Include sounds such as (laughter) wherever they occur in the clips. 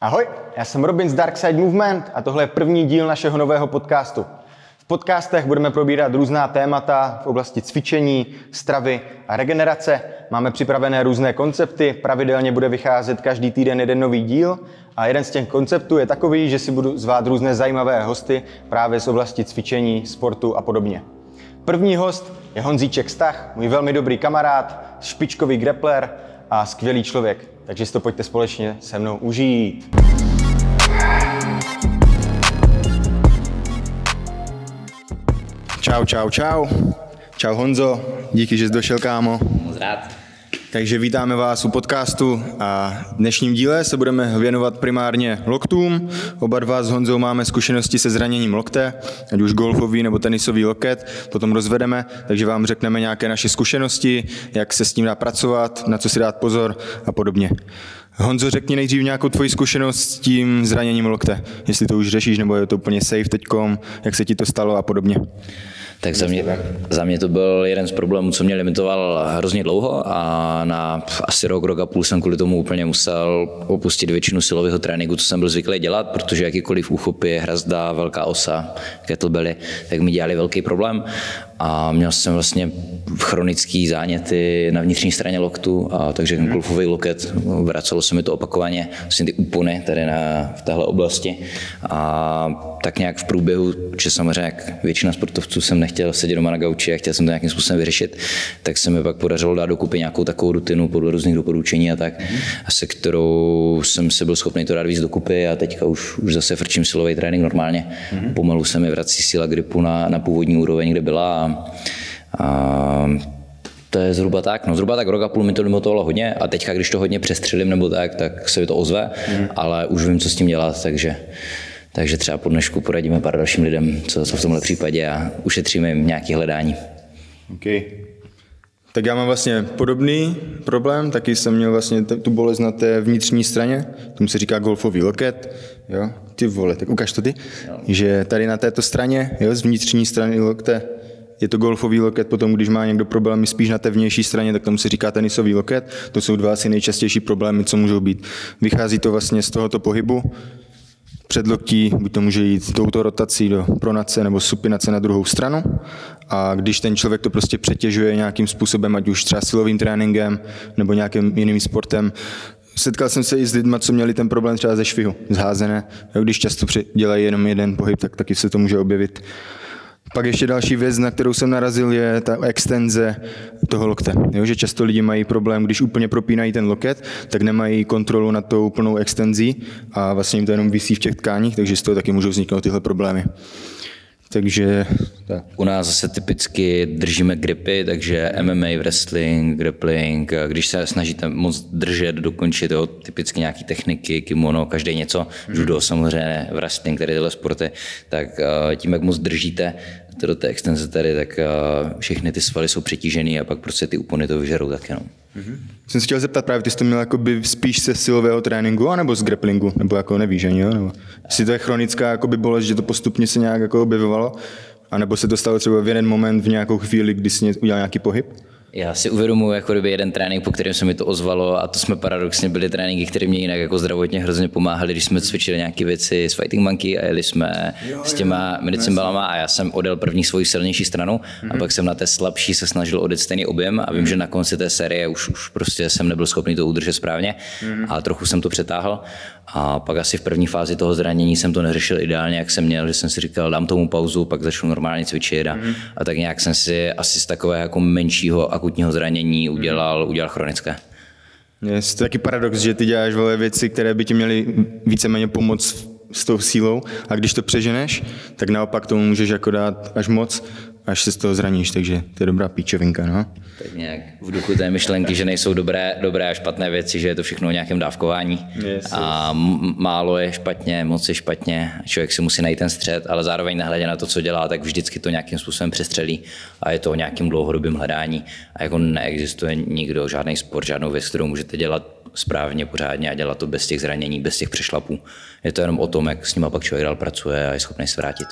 Ahoj, já jsem Robin z Dark Side Movement a tohle je první díl našeho nového podcastu. V podcastech budeme probírat různá témata v oblasti cvičení, stravy a regenerace. Máme připravené různé koncepty, pravidelně bude vycházet každý týden jeden nový díl a jeden z těch konceptů je takový, že si budu zvát různé zajímavé hosty právě z oblasti cvičení, sportu a podobně. První host je Honzíček Stach, můj velmi dobrý kamarád, špičkový grappler a skvělý člověk. Takže si to pojďte společně se mnou užít. Čau, čau, čau. Čau Honzo, díky, že jsi došel, kámo. Moc rád. Takže vítáme vás u podcastu a v dnešním díle se budeme věnovat primárně loktům. Oba dva s Honzou máme zkušenosti se zraněním lokte, ať už golfový nebo tenisový loket, potom rozvedeme, takže vám řekneme nějaké naše zkušenosti, jak se s tím dá pracovat, na co si dát pozor a podobně. Honzo, řekni nejdřív nějakou tvoji zkušenost s tím zraněním lokte, jestli to už řešíš, nebo je to úplně safe teďkom, jak se ti to stalo a podobně. Tak za mě, za mě to byl jeden z problémů, co mě limitoval hrozně dlouho a na asi rok, rok a půl jsem kvůli tomu úplně musel opustit většinu silového tréninku, co jsem byl zvyklý dělat, protože jakýkoliv úchopy, hrazda, velká osa, kettlebelly, tak mi dělali velký problém a měl jsem vlastně chronický záněty na vnitřní straně loktu, a takže ten golfový loket, vracelo se mi to opakovaně, vlastně ty úpony tady na, v téhle oblasti. A tak nějak v průběhu, že samozřejmě jak většina sportovců jsem nechtěl sedět doma na gauči a chtěl jsem to nějakým způsobem vyřešit, tak se mi pak podařilo dát dokupy nějakou takovou rutinu podle různých doporučení a tak, a se kterou jsem se byl schopný to dát víc dokupy a teďka už, už zase frčím silový trénink normálně. Pomalu se mi vrací síla gripu na, na původní úroveň, kde byla a a, to je zhruba tak, no zhruba tak rok a půl mi to limitovalo hodně a teďka, když to hodně přestřelím nebo tak, tak se mi to ozve, mm. ale už vím, co s tím dělat, takže takže třeba po dnešku poradíme pár dalším lidem, co, co v tomhle případě a ušetříme jim nějaké hledání. Okay. Tak já mám vlastně podobný problém, taky jsem měl vlastně tu bolest na té vnitřní straně, tomu se říká golfový loket, jo, ty vole, tak ukáž to ty, že tady na této straně, jo, z vnitřní strany lokte, je to golfový loket, potom když má někdo problémy spíš na té vnější straně, tak tomu se říká tenisový loket. To jsou dva asi nejčastější problémy, co můžou být. Vychází to vlastně z tohoto pohybu, předloktí, buď to může jít touto rotací do pronace nebo supinace na druhou stranu. A když ten člověk to prostě přetěžuje nějakým způsobem, ať už třeba silovým tréninkem nebo nějakým jiným sportem, Setkal jsem se i s lidmi, co měli ten problém třeba ze švihu, zházené. Když často dělají jenom jeden pohyb, tak taky se to může objevit. Pak ještě další věc, na kterou jsem narazil, je ta extenze toho lokte. Jo, že často lidi mají problém, když úplně propínají ten loket, tak nemají kontrolu nad tou plnou extenzí a vlastně jim to jenom visí v těch tkáních, takže z toho taky můžou vzniknout tyhle problémy. Takže tak. U nás zase typicky držíme gripy, takže MMA, wrestling, grappling, když se snažíte moc držet, dokončit jo, typicky nějaké techniky, kimono, každý něco, mm. judo samozřejmě, wrestling, tady tyhle sporty, tak eh, tím, jak moc držíte do té extenze tady, tak eh, všechny ty svaly jsou přetížené a pak prostě ty úpony to vyžerou tak jenom. Mm-hmm. Jsem se chtěl zeptat právě, ty jsi to měl jakoby spíš se silového tréninku, anebo z grapplingu, nebo jako nevíš, ani, jo? Nebo jestli to je chronická jakoby bolest, že to postupně se nějak jako objevovalo, anebo se to stalo třeba v jeden moment, v nějakou chvíli, kdy jsi udělal nějaký pohyb? Já si uvědomuji jako kdyby jeden trénink, po kterém se mi to ozvalo a to jsme paradoxně byli tréninky, které mě jinak jako zdravotně hrozně pomáhaly, když jsme cvičili nějaké věci s Fighting Monkey a jeli jsme jo, s těma medicimbalama a já jsem odjel první svoji silnější stranu mm-hmm. a mhm. pak jsem na té slabší se snažil odjet stejný objem a vím, mm-hmm. že na konci té série už, už prostě jsem nebyl schopný to udržet správně mm-hmm. a trochu jsem to přetáhl a pak asi v první fázi toho zranění jsem to neřešil ideálně, jak jsem měl, že jsem si říkal, dám tomu pauzu, pak začnu normálně cvičit a, mm-hmm. a tak nějak jsem si asi z takového jako menšího akutního zranění udělal, mm-hmm. udělal chronické. Je to taky paradox, že ty děláš vole věci, které by ti měly víceméně pomoct s tou sílou a když to přeženeš, tak naopak tomu můžeš jako dát až moc až se z toho zraníš, takže to je dobrá píčovinka, no. Tak nějak v duchu té myšlenky, že nejsou dobré, dobré a špatné věci, že je to všechno o nějakém dávkování. Yes, a málo je špatně, moc je špatně, člověk si musí najít ten střed, ale zároveň nehledě na to, co dělá, tak vždycky to nějakým způsobem přestřelí a je to o nějakým dlouhodobým hledání. A jako neexistuje nikdo, žádný sport, žádnou věc, kterou můžete dělat správně, pořádně a dělat to bez těch zranění, bez těch přešlapů. Je to jenom o tom, jak s nima pak člověk dál pracuje a je schopný se vrátit.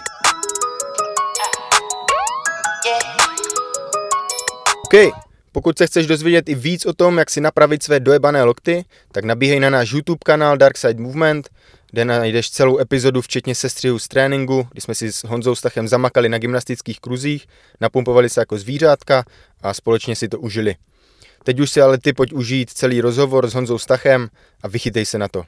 OK, pokud se chceš dozvědět i víc o tom, jak si napravit své dojebané lokty, tak nabíhej na náš YouTube kanál Dark Side Movement, kde najdeš celou epizodu včetně sestřihu z tréninku, kdy jsme si s Honzou Stachem zamakali na gymnastických kruzích, napumpovali se jako zvířátka a společně si to užili. Teď už si ale ty pojď užít celý rozhovor s Honzou Stachem a vychytej se na to.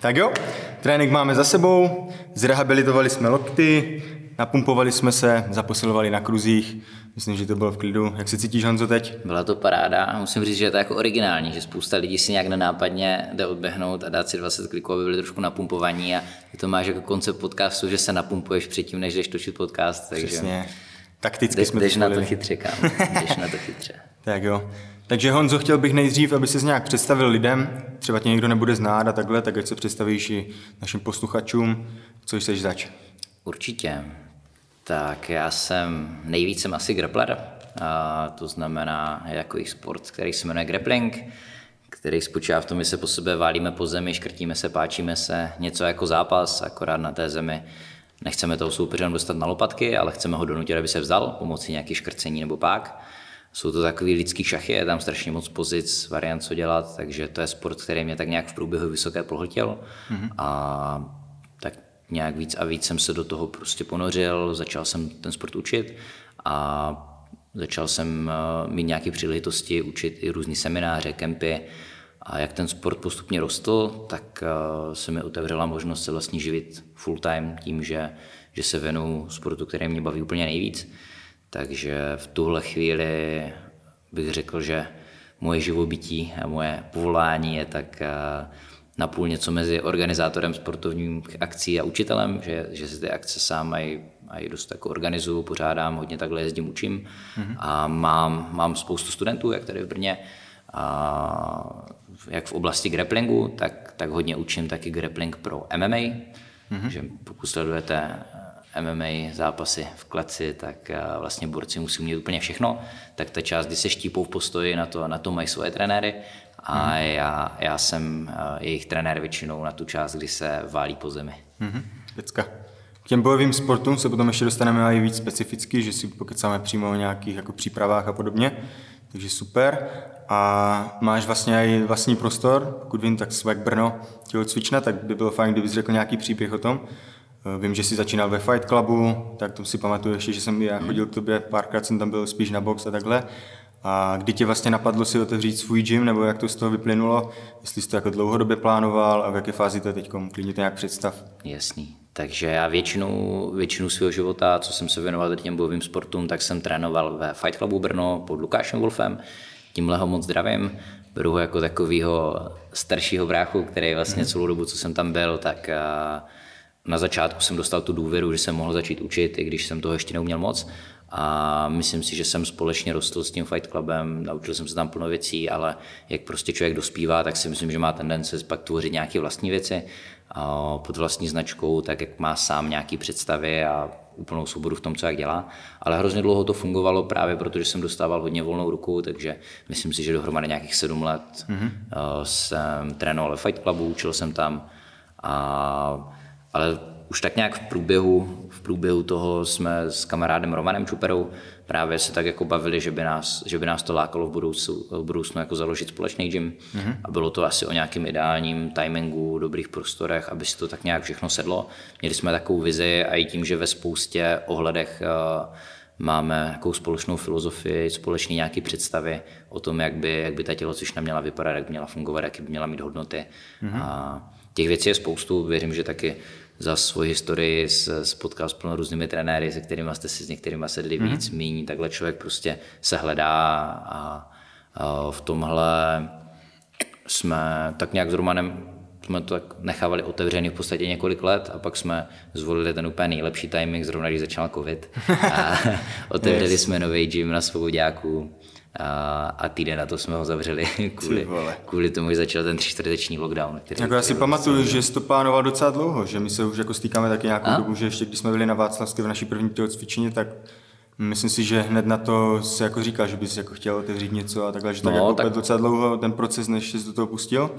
Tak jo, trénink máme za sebou, zrehabilitovali jsme lokty, napumpovali jsme se, zaposilovali na kruzích, myslím, že to bylo v klidu. Jak se cítíš, Honzo, teď? Byla to paráda, musím říct, že je to jako originální, že spousta lidí si nějak nenápadně jde odběhnout a dát si 20 kliků, aby byli trošku napumpovaní a to máš jako koncept podcastu, že se napumpuješ předtím, než jdeš točit podcast. Takže... Přesně. Takticky jdeš, jsme jdeš to na to chytře, kámo. (laughs) Jdeš na to chytře. Tak jo. Takže Honzo, chtěl bych nejdřív, aby se nějak představil lidem, třeba tě někdo nebude znát a takhle, tak ať se představíš i našim posluchačům, co jsi zač. Určitě. Tak já jsem, nejvíc jsem asi grappler, a to znamená jako i sport, který se jmenuje grappling, který spočívá v tom, že se po sebe válíme po zemi, škrtíme se, páčíme se, něco jako zápas, akorát na té zemi. Nechceme toho soupeře dostat na lopatky, ale chceme ho donutit, aby se vzdal pomocí nějaký škrcení nebo pák. Jsou to takový lidský šachy, je tam strašně moc pozic, variant, co dělat, takže to je sport, který mě tak nějak v průběhu vysoké pohltil. Mm-hmm. A nějak víc a víc jsem se do toho prostě ponořil, začal jsem ten sport učit a začal jsem eh, mít nějaké příležitosti učit i různé semináře, kempy a jak ten sport postupně rostl, tak eh, se mi otevřela možnost se vlastně živit full time tím, že, že se věnu sportu, který mě baví úplně nejvíc. Takže v tuhle chvíli bych řekl, že moje živobytí a moje povolání je tak eh, napůl něco mezi organizátorem sportovních akcí a učitelem, že, že si ty akce sám mají a i dost jako organizuju, pořádám, hodně takhle jezdím, učím. Mm-hmm. a mám, mám spoustu studentů, jak tady v Brně, a jak v oblasti grapplingu, tak, tak hodně učím taky grappling pro MMA, mm-hmm. že pokud sledujete MMA zápasy v kleci, tak vlastně borci musí mít úplně všechno, tak ta část, kdy se štípou v postoji, na to, na to mají svoje trenéry a mm-hmm. já, já jsem jejich trenér většinou na tu část, kdy se válí po zemi. Mm-hmm. Děcka. K těm bojovým sportům se potom ještě dostaneme i víc specificky, že si pokecáme přímo o nějakých jako přípravách a podobně. Takže super. A máš vlastně i vlastní prostor, pokud vím, tak Swag Brno tělocvična, tak by bylo fajn, kdybys řekl nějaký příběh o tom. Vím, že jsi začínal ve Fight Clubu, tak to si pamatuju ještě, že jsem já chodil k tobě, párkrát jsem tam byl spíš na box a takhle. A kdy tě vlastně napadlo si otevřít svůj gym, nebo jak to z toho vyplynulo, jestli jsi to jako dlouhodobě plánoval a v jaké fázi to je teď, klidně to nějak představ. Jasný. Takže já většinu, většinu svého života, co jsem se věnoval těm bojovým sportům, tak jsem trénoval ve Fight Clubu Brno pod Lukášem Wolfem. Tímhle ho moc zdravím. Beru ho jako takového staršího bráchu, který vlastně celou dobu, co jsem tam byl, tak na začátku jsem dostal tu důvěru, že jsem mohl začít učit, i když jsem toho ještě neuměl moc. A myslím si, že jsem společně rostl s tím Fight Clubem, naučil jsem se tam plno věcí, ale jak prostě člověk dospívá, tak si myslím, že má tendence pak tvořit nějaké vlastní věci pod vlastní značkou, tak jak má sám nějaké představy a úplnou svobodu v tom, co jak dělá. Ale hrozně dlouho to fungovalo právě protože jsem dostával hodně volnou ruku, takže myslím si, že dohromady nějakých sedm let mm-hmm. jsem trénoval ve Fight Clubu, učil jsem tam. A, ale už tak nějak v průběhu, v průběhu toho jsme s kamarádem Romanem Čuperou právě se tak jako bavili, že by nás, že by nás to lákalo v budoucnu, v budoucnu jako založit společný gym mm-hmm. a bylo to asi o nějakém ideálním timingu, dobrých prostorech, aby si to tak nějak všechno sedlo. Měli jsme takovou vizi a i tím, že ve spoustě ohledech uh, máme nějakou společnou filozofii, společné nějaké představy o tom, jak by, jak by ta tělocvična měla vypadat, jak by měla fungovat, jak by měla mít hodnoty. Mm-hmm. A těch věcí je spoustu, věřím, že taky za svoji historii spotkal s plno různými trenéry, se kterými jste si s některými sedli mm. víc, míň, takhle člověk prostě se hledá a, a v tomhle jsme tak nějak s Romanem jsme to tak nechávali otevřený v podstatě několik let a pak jsme zvolili ten úplně nejlepší timing, zrovna když začal covid (laughs) a otevřeli yes. jsme nový gym na Svobodáku a, a týden na to jsme ho zavřeli (laughs) kvůli, kvůli tomu, že začal ten třičtvrteční lockdown. Který, jako já si pamatuju, že jsi to plánoval docela dlouho, že my se už jako stýkáme taky nějakou a? dobu, že ještě když jsme byli na Václavské v naší první cvičení, tak myslím si, že hned na to se jako říkal, že bys jako chtěl otevřít něco a takhle, že tak no, jako tak... docela dlouho ten proces, než jsi do toho pustil.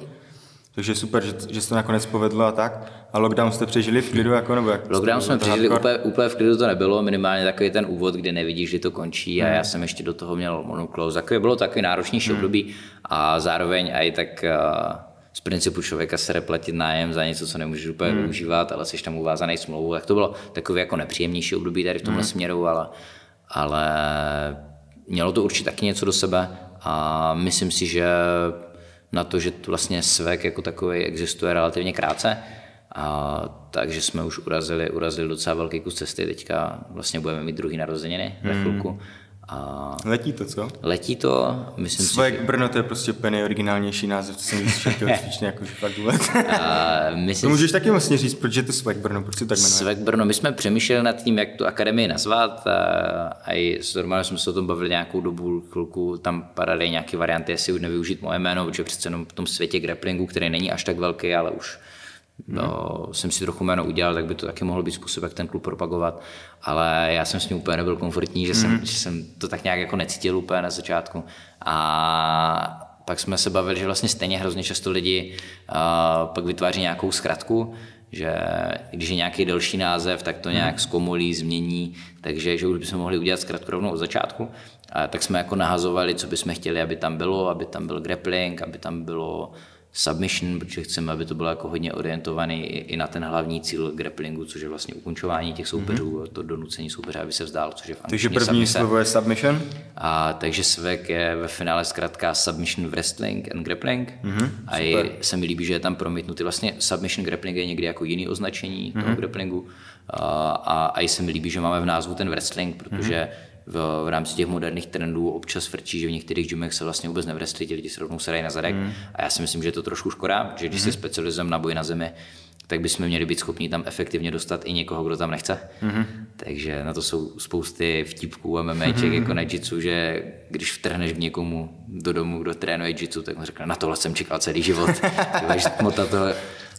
Takže super, že, že se to nakonec povedlo a tak. A lockdown jste přežili v klidu jako nebo jak? Lockdown jsme přežili úplně, úplně, v klidu to nebylo, minimálně takový ten úvod, kdy nevidíš, že to končí a hmm. já jsem ještě do toho měl monoklous. Takové bylo takový náročnější hmm. období a zároveň i tak uh, z principu člověka se replatit nájem za něco, co nemůžeš úplně hmm. využívat, ale jsi tam uvázaný smlouvu, tak to bylo takové jako nepříjemnější období tady v tomhle hmm. směru, ale, ale mělo to určitě taky něco do sebe a myslím si, že na to, že tu vlastně svek jako takový existuje relativně krátce, a, takže jsme už urazili, urazili docela velký kus cesty. Teďka vlastně budeme mít druhý narozeniny hmm. ve chvilku. A letí to, co? Letí to, myslím Svek si, že... Brno, to je prostě úplně nejoriginálnější název, co jsem vysvětlil, skutečně (laughs) jako fakt vůbec. myslím, to můžeš taky vlastně říct, proč je to Svek Brno, proč se tak jmenuje? Svek Brno, my jsme přemýšleli nad tím, jak tu akademii nazvat a, a i normálně jsme se o tom bavili nějakou dobu, chvilku tam padaly nějaké varianty, jestli už nevyužít moje jméno, protože přece jenom v tom světě grapplingu, který není až tak velký, ale už No, jsem si trochu jméno udělal, tak by to taky mohl být způsob, jak ten klub propagovat, ale já jsem s ním úplně nebyl komfortní, že, jsem, mm. že jsem to tak nějak jako necítil úplně na začátku. A pak jsme se bavili, že vlastně stejně hrozně často lidi uh, pak vytváří nějakou zkratku, že když je nějaký delší název, tak to nějak zkomolí, změní, takže že už bychom mohli udělat zkratku rovnou od začátku. A tak jsme jako nahazovali, co bychom chtěli, aby tam bylo, aby tam byl grappling, aby tam bylo submission, protože chceme, aby to bylo jako hodně orientovaný i na ten hlavní cíl grapplingu, což je vlastně ukončování těch soupeřů, mm-hmm. to donucení soupeře, aby se vzdál, což je v Takže první submise. slovo je submission? A takže SVEK je ve finále zkrátka submission wrestling and grappling. Mm-hmm, a je, se mi líbí, že je tam promítnutý vlastně submission grappling je někdy jako jiný označení mm-hmm. toho mhm. grapplingu. A, a, a i se mi líbí, že máme v názvu ten wrestling, protože mm-hmm v, v rámci těch moderních trendů občas frčí, že v některých gymech se vlastně vůbec nevrestlí, ti lidi se rovnou sedají na zadek. Mm. A já si myslím, že je to trošku škoda, že když mm. se specializujeme na boj na zemi, tak bychom měli být schopni tam efektivně dostat i někoho, kdo tam nechce. Mm-hmm. Takže na to jsou spousty vtipků a memeček mm-hmm. jako na jitsu, že když vtrhneš k někomu do domu, kdo trénuje jitsu, tak mu řekne, na tohle jsem čekal celý život. (laughs) Mota to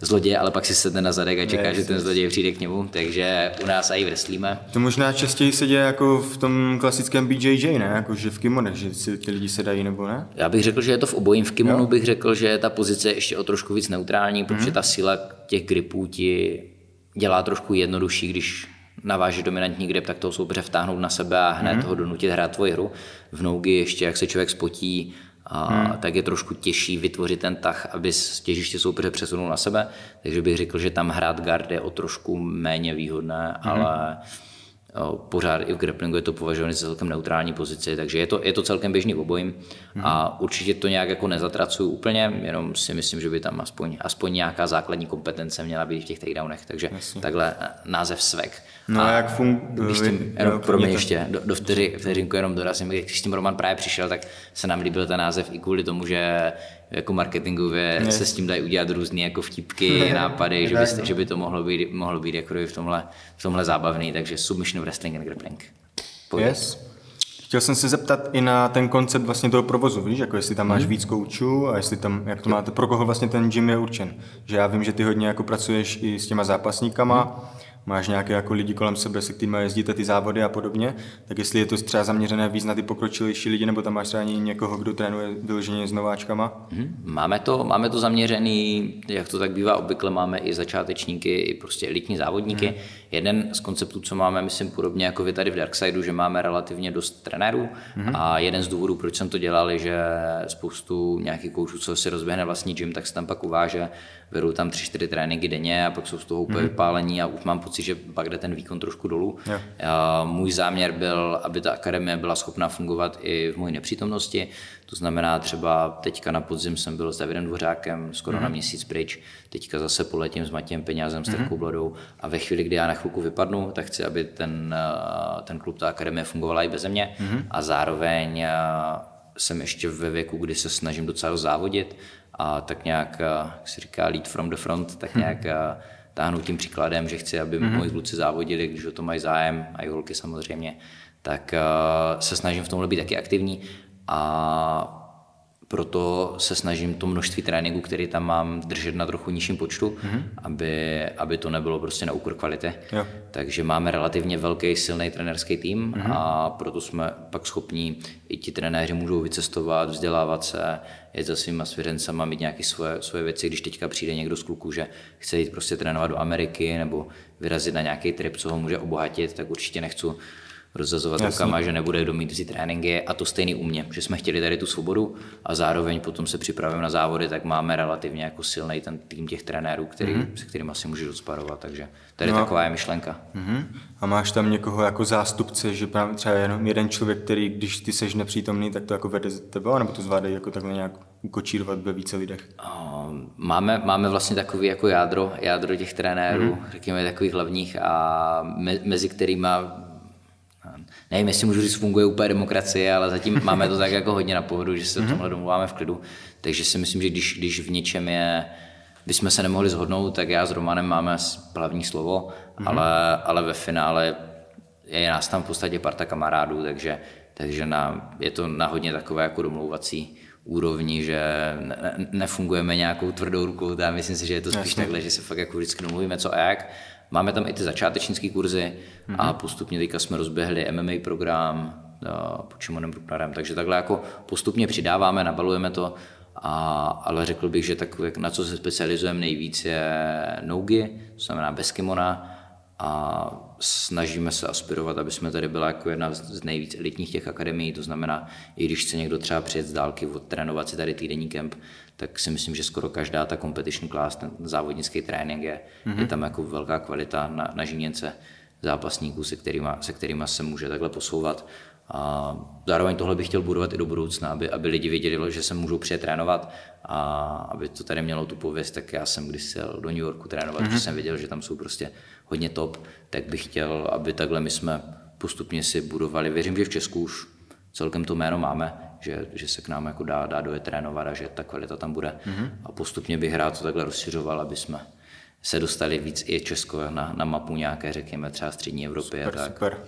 zloděje, ale pak si sedne na zadek a čeká, že ten zloděj přijde k němu, takže u nás i vreslíme. To možná častěji se děje jako v tom klasickém BJJ, ne? Jako že v kimonech, že si ti lidi sedají nebo ne? Já bych řekl, že je to v obojím. V kimonu jo? bych řekl, že ta pozice je ještě o trošku víc neutrální, protože mm. ta síla těch gripů ti dělá trošku jednodušší, když naváže dominantní grip, tak toho soupeře vtáhnout na sebe a hned mm. ho donutit hrát tvoji hru. V nougy ještě, jak se člověk spotí, a hmm. tak je trošku těžší vytvořit ten tah, aby těžiště soupeře přesunul na sebe. Takže bych řekl, že tam hrát guard je o trošku méně výhodné, hmm. ale pořád i v grapplingu je to považované za celkem neutrální pozici, takže je to, je to celkem běžný v obojím hmm. a určitě to nějak jako nezatracuju úplně, jenom si myslím, že by tam aspoň, aspoň nějaká základní kompetence měla být v těch takedownech, takže Jasně. takhle název svek. No a jak funguje? Jenom pro mě ještě, do, do vteři, vteřinku jenom dorazím, když s tím Roman právě přišel, tak se nám líbil ten název i kvůli tomu, že jako marketingově ne. se s tím dají udělat různé jako vtipky, (laughs) nápady, že by, že by to mohlo být, mohlo být jako v tomhle, v tomhle zábavný, takže submission wrestling and grappling. Yes. Chtěl jsem se zeptat i na ten koncept vlastně toho provozu, víš, jako jestli tam máš hmm. víc koučů a jestli tam, jak to máte, pro koho vlastně ten gym je určen. Že já vím, že ty hodně jako pracuješ i s těma zápasníkama, hmm máš nějaké jako lidi kolem sebe, se kterými jezdíte ty závody a podobně, tak jestli je to třeba zaměřené víc na ty pokročilejší lidi, nebo tam máš třeba někoho, kdo trénuje vyloženě s nováčkama? Hmm, máme to, máme to zaměřený, jak to tak bývá obvykle, máme i začátečníky, i prostě elitní závodníky. Hmm. Jeden z konceptů, co máme, myslím podobně jako vy tady v Darksideu, že máme relativně dost trenérů hmm. a jeden z důvodů, proč jsem to dělal, je, že spoustu nějakých koučů, co si rozběhne vlastní gym, tak se tam pak uváže vedou tam 3-4 tréninky denně a pak jsou z toho úplně mm. vypálení a už mám pocit, že pak jde ten výkon trošku dolů. Yeah. Můj záměr byl, aby ta akademie byla schopná fungovat i v mojí nepřítomnosti, to znamená třeba teďka na podzim jsem byl s Davidem Dvořákem skoro mm. na měsíc pryč, teďka zase poletím s Matějem Peňázem, s mm. Terkou Bladou a ve chvíli, kdy já na chvilku vypadnu, tak chci, aby ten, eh, ten klub, ta akademie fungovala i bez mě mm. a zároveň eh, jsem ještě ve věku, kdy se snažím docela závodit a tak nějak, eh, jak se říká, lead from the front, tak hmm. nějak hmm. táhnu tím příkladem, že chci, aby hmm. moji kluci závodili, když o to mají zájem, a i holky samozřejmě, tak se snažím v tomhle být taky aktivní a proto se snažím to množství tréninku, který tam mám, držet na trochu nižším počtu, mm-hmm. aby, aby to nebylo prostě na úkor kvality. Jo. Takže máme relativně velký, silný trenerský tým mm-hmm. a proto jsme pak schopní, i ti trenéři můžou vycestovat, vzdělávat se, jet za svýma svěřencama, mít nějaké svoje, svoje věci. Když teďka přijde někdo z kluků, že chce jít prostě trénovat do Ameriky nebo vyrazit na nějaký trip, co ho může obohatit, tak určitě nechci rozazovat Jasně. rukama, že nebude kdo mít si tréninky a to stejný u mě, že jsme chtěli tady tu svobodu a zároveň potom se připravujeme na závody, tak máme relativně jako silný ten tým těch trenérů, který, mm-hmm. se kterým asi můžeš rozparovat, takže tady no. taková je myšlenka. Mm-hmm. A máš tam někoho jako zástupce, že třeba jenom jeden člověk, který, když ty seš nepřítomný, tak to jako vede tebe, nebo to zvládají jako takhle nějak ukočírovat ve více lidech? Máme, máme vlastně takový jako jádro, jádro těch trenérů, mm-hmm. řekněme takových hlavních a me, mezi kterými nevím, jestli můžu říct, funguje úplně demokracie, ale zatím (laughs) máme to tak jako hodně na pohodu, že se o mhm. tomhle domluváme v klidu. Takže si myslím, že když, když v něčem je, bychom se nemohli zhodnout, tak já s Romanem máme hlavní slovo, mm-hmm. ale, ale ve finále je nás tam v podstatě parta kamarádů, takže, takže na, je to na hodně takové jako domlouvací úrovni, že ne, nefungujeme nějakou tvrdou rukou, tam myslím si, že je to spíš Jasně. takhle, že se fakt jako vždycky domluvíme co a jak Máme tam i ty začátečnické kurzy mm-hmm. a postupně teďka jsme rozběhli MMA program pod Šimonem Brucknerem, takže takhle jako postupně přidáváme, nabalujeme to, a, ale řekl bych, že tak, na co se specializujeme nejvíc je nogi, to znamená bez kimona a snažíme se aspirovat, aby jsme tady byla jako jedna z nejvíc elitních těch akademií, to znamená, i když chce někdo třeba přijet z dálky, odtrénovat si tady týdenní kemp, tak si myslím, že skoro každá ta competition class, ten závodnický trénink je, mm-hmm. je tam jako velká kvalita na, na žíněnce zápasníků, se kterýma, se kterýma se může takhle posouvat. A zároveň tohle bych chtěl budovat i do budoucna, aby, aby lidi věděli, že se můžou přijet trénovat a aby to tady mělo tu pověst, tak já jsem když jel do New Yorku trénovat, mm-hmm. jsem věděl, že tam jsou prostě hodně top, tak bych chtěl, aby takhle my jsme postupně si budovali. Věřím, že v Česku už celkem to jméno máme, že, že se k nám jako dá, dá dojet trénovat a že ta kvalita tam bude. Mm-hmm. A postupně bych rád to takhle rozšiřoval, aby jsme se dostali víc i Česko na, na mapu nějaké, řekněme, třeba střední Evropy. Super, a tak. super.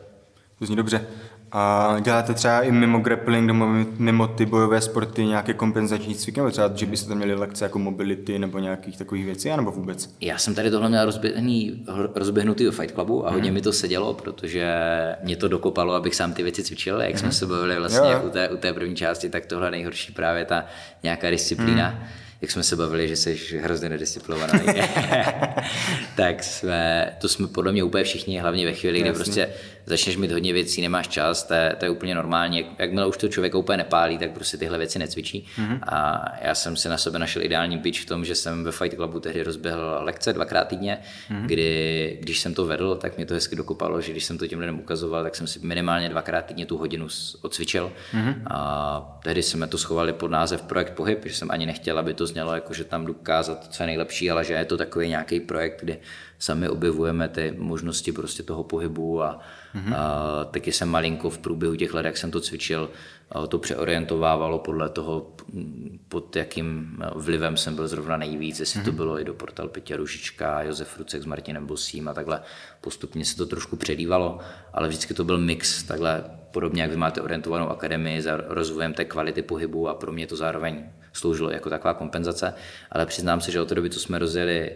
To zní dobře. A děláte třeba i mimo grappling, nebo mimo ty bojové sporty nějaké kompenzační cviky, nebo třeba, že byste tam měli lekce jako mobility nebo nějakých takových věcí, nebo vůbec? Já jsem tady tohle měl rozběhný, rozběhnutý do Fight Clubu a hodně hmm. mi to sedělo, protože mě to dokopalo, abych sám ty věci cvičil. Jak hmm. jsme se bavili vlastně jo. u té, u té první části, tak tohle nejhorší právě ta nějaká disciplína. Hmm jak jsme se bavili, že jsi hrozně nedisciplinovaný, (laughs) tak jsme, to jsme podle mě úplně všichni, hlavně ve chvíli, kdy prostě začneš mít hodně věcí, nemáš čas, to je, to je úplně normální. Jak, jakmile už to člověk úplně nepálí, tak prostě tyhle věci necvičí. Mm-hmm. A já jsem si na sebe našel ideální pitch v tom, že jsem ve Fight Clubu tehdy rozběhl lekce dvakrát týdně, mm-hmm. kdy, když jsem to vedl, tak mě to hezky dokopalo, že když jsem to těm lidem ukazoval, tak jsem si minimálně dvakrát týdně tu hodinu odcvičil. Mm-hmm. A tehdy jsme to schovali pod název Projekt Pohyb, že jsem ani nechtěl, aby to znělo jako, že tam dokázat co je nejlepší, ale že je to takový nějaký projekt, kdy sami objevujeme ty možnosti prostě toho pohybu a, mm-hmm. a taky jsem malinko v průběhu těch let, jak jsem to cvičil, to přeorientovávalo podle toho, pod jakým vlivem jsem byl zrovna nejvíc, jestli mm-hmm. to mhm. bylo i do portal Petě Ružička, Josef Rucek s Martinem Bosím a takhle postupně se to trošku předívalo, ale vždycky to byl mix, takhle podobně jak vy máte orientovanou akademii za rozvojem té kvality pohybu a pro mě to zároveň sloužilo jako taková kompenzace, ale přiznám se, že od té doby, co jsme rozjeli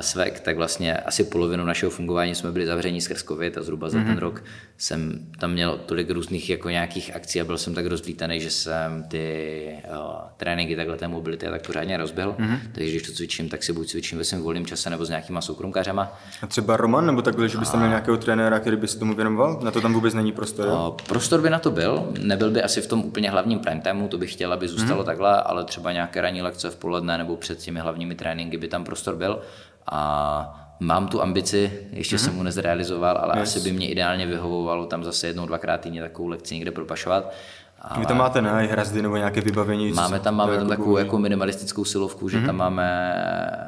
svek, tak vlastně asi polovinu našeho fungování jsme byli zavření skrz COVID a zhruba za mm-hmm. ten rok jsem tam měl tolik různých jako nějakých akcí a byl jsem tak rozlítaný, že jsem ty uh, tréninky takhle té mobility tak pořádně rozbil. Mm-hmm. Takže když to cvičím, tak si buď cvičím ve svém volném čase nebo s nějakýma soukromkařema. A třeba Roman nebo takhle, že byste měl nějakého trenéra, který by se tomu věnoval? Na to tam vůbec není prostor? Uh, prostor by na to byl, nebyl by asi v tom úplně hlavním prime timeu, to bych chtěl, aby zůstalo mm-hmm. takhle, ale třeba nějaké ranní lekce v poledne nebo před těmi hlavními tréninky by tam prostor byl. A mám tu ambici, ještě mm-hmm. jsem mu nezrealizoval, ale yes. asi by mě ideálně vyhovovalo tam zase jednou, dvakrát týdně takovou lekci někde propašovat. Ale... Vy tam máte ne, hrazdy nebo nějaké vybavení? Máme tam, máme tam takovou jako minimalistickou silovku, že mm-hmm. tam máme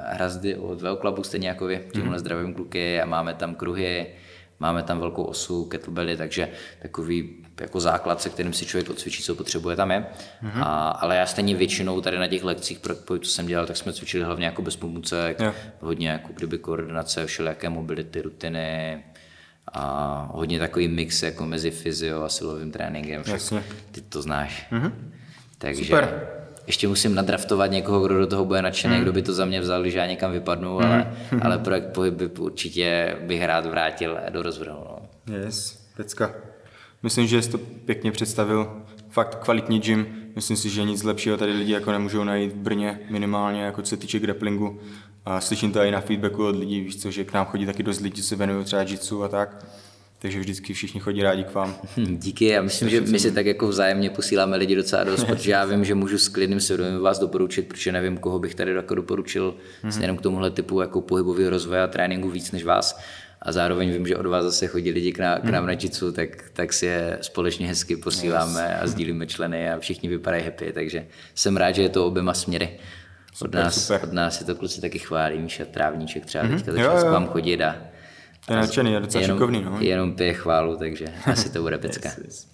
hrazdy od Velklabu, stejně jako vy, tímhle mm-hmm. zdravím kluky a máme tam kruhy, máme tam velkou osu, kettlebelly, takže takový jako základ, se kterým si člověk odcvičí, co potřebuje, tam je. Mm-hmm. A, ale já stejně většinou tady na těch lekcích, pro, co jsem dělal, tak jsme cvičili hlavně jako bez pomůcek, yeah. hodně jako kdyby koordinace, všelijaké mobility, rutiny, a hodně takový mix jako mezi fyzio a silovým tréninkem. Jasně. Ty to znáš. Mm-hmm. Takže... Super. Ještě musím nadraftovat někoho, kdo do toho bude nadšený, hmm. kdo by to za mě vzal, když já někam vypadnu, hmm. ale, ale projekt pohyb by určitě bych rád vrátil do rozvrhu. No. Yes, pecka. Myslím, že jsi to pěkně představil. Fakt kvalitní gym. Myslím si, že nic lepšího tady lidi jako nemůžou najít v Brně minimálně, jako co se týče grapplingu. A slyším to i na feedbacku od lidí, víš co, že k nám chodí taky dost lidí, co se věnují třeba jitsu a tak. Takže vždycky všichni chodí rádi k vám. (laughs) Díky, já myslím, že my si tak jako vzájemně posíláme lidi docela dost, (laughs) protože já vím, že můžu s klidným svědomím vás doporučit, protože nevím, koho bych tady jako doporučil mm-hmm. jenom k tomuhle typu jako pohybového rozvoje a tréninku víc než vás. A zároveň vím, že od vás zase chodí lidi k, nám, k nám na jitsu, tak, tak si je společně hezky posíláme yes. a sdílíme členy a všichni vypadají happy, takže jsem rád, že je to oběma směry. Super, od, nás, super. od nás si to kluci taky chválí, Míša Trávníček třeba mm-hmm. teďka začal k vám chodit a to je nadšený, je docela jenom, šikovný. No. Jenom pije chválu, takže asi to bude pecka. (laughs) yes, yes.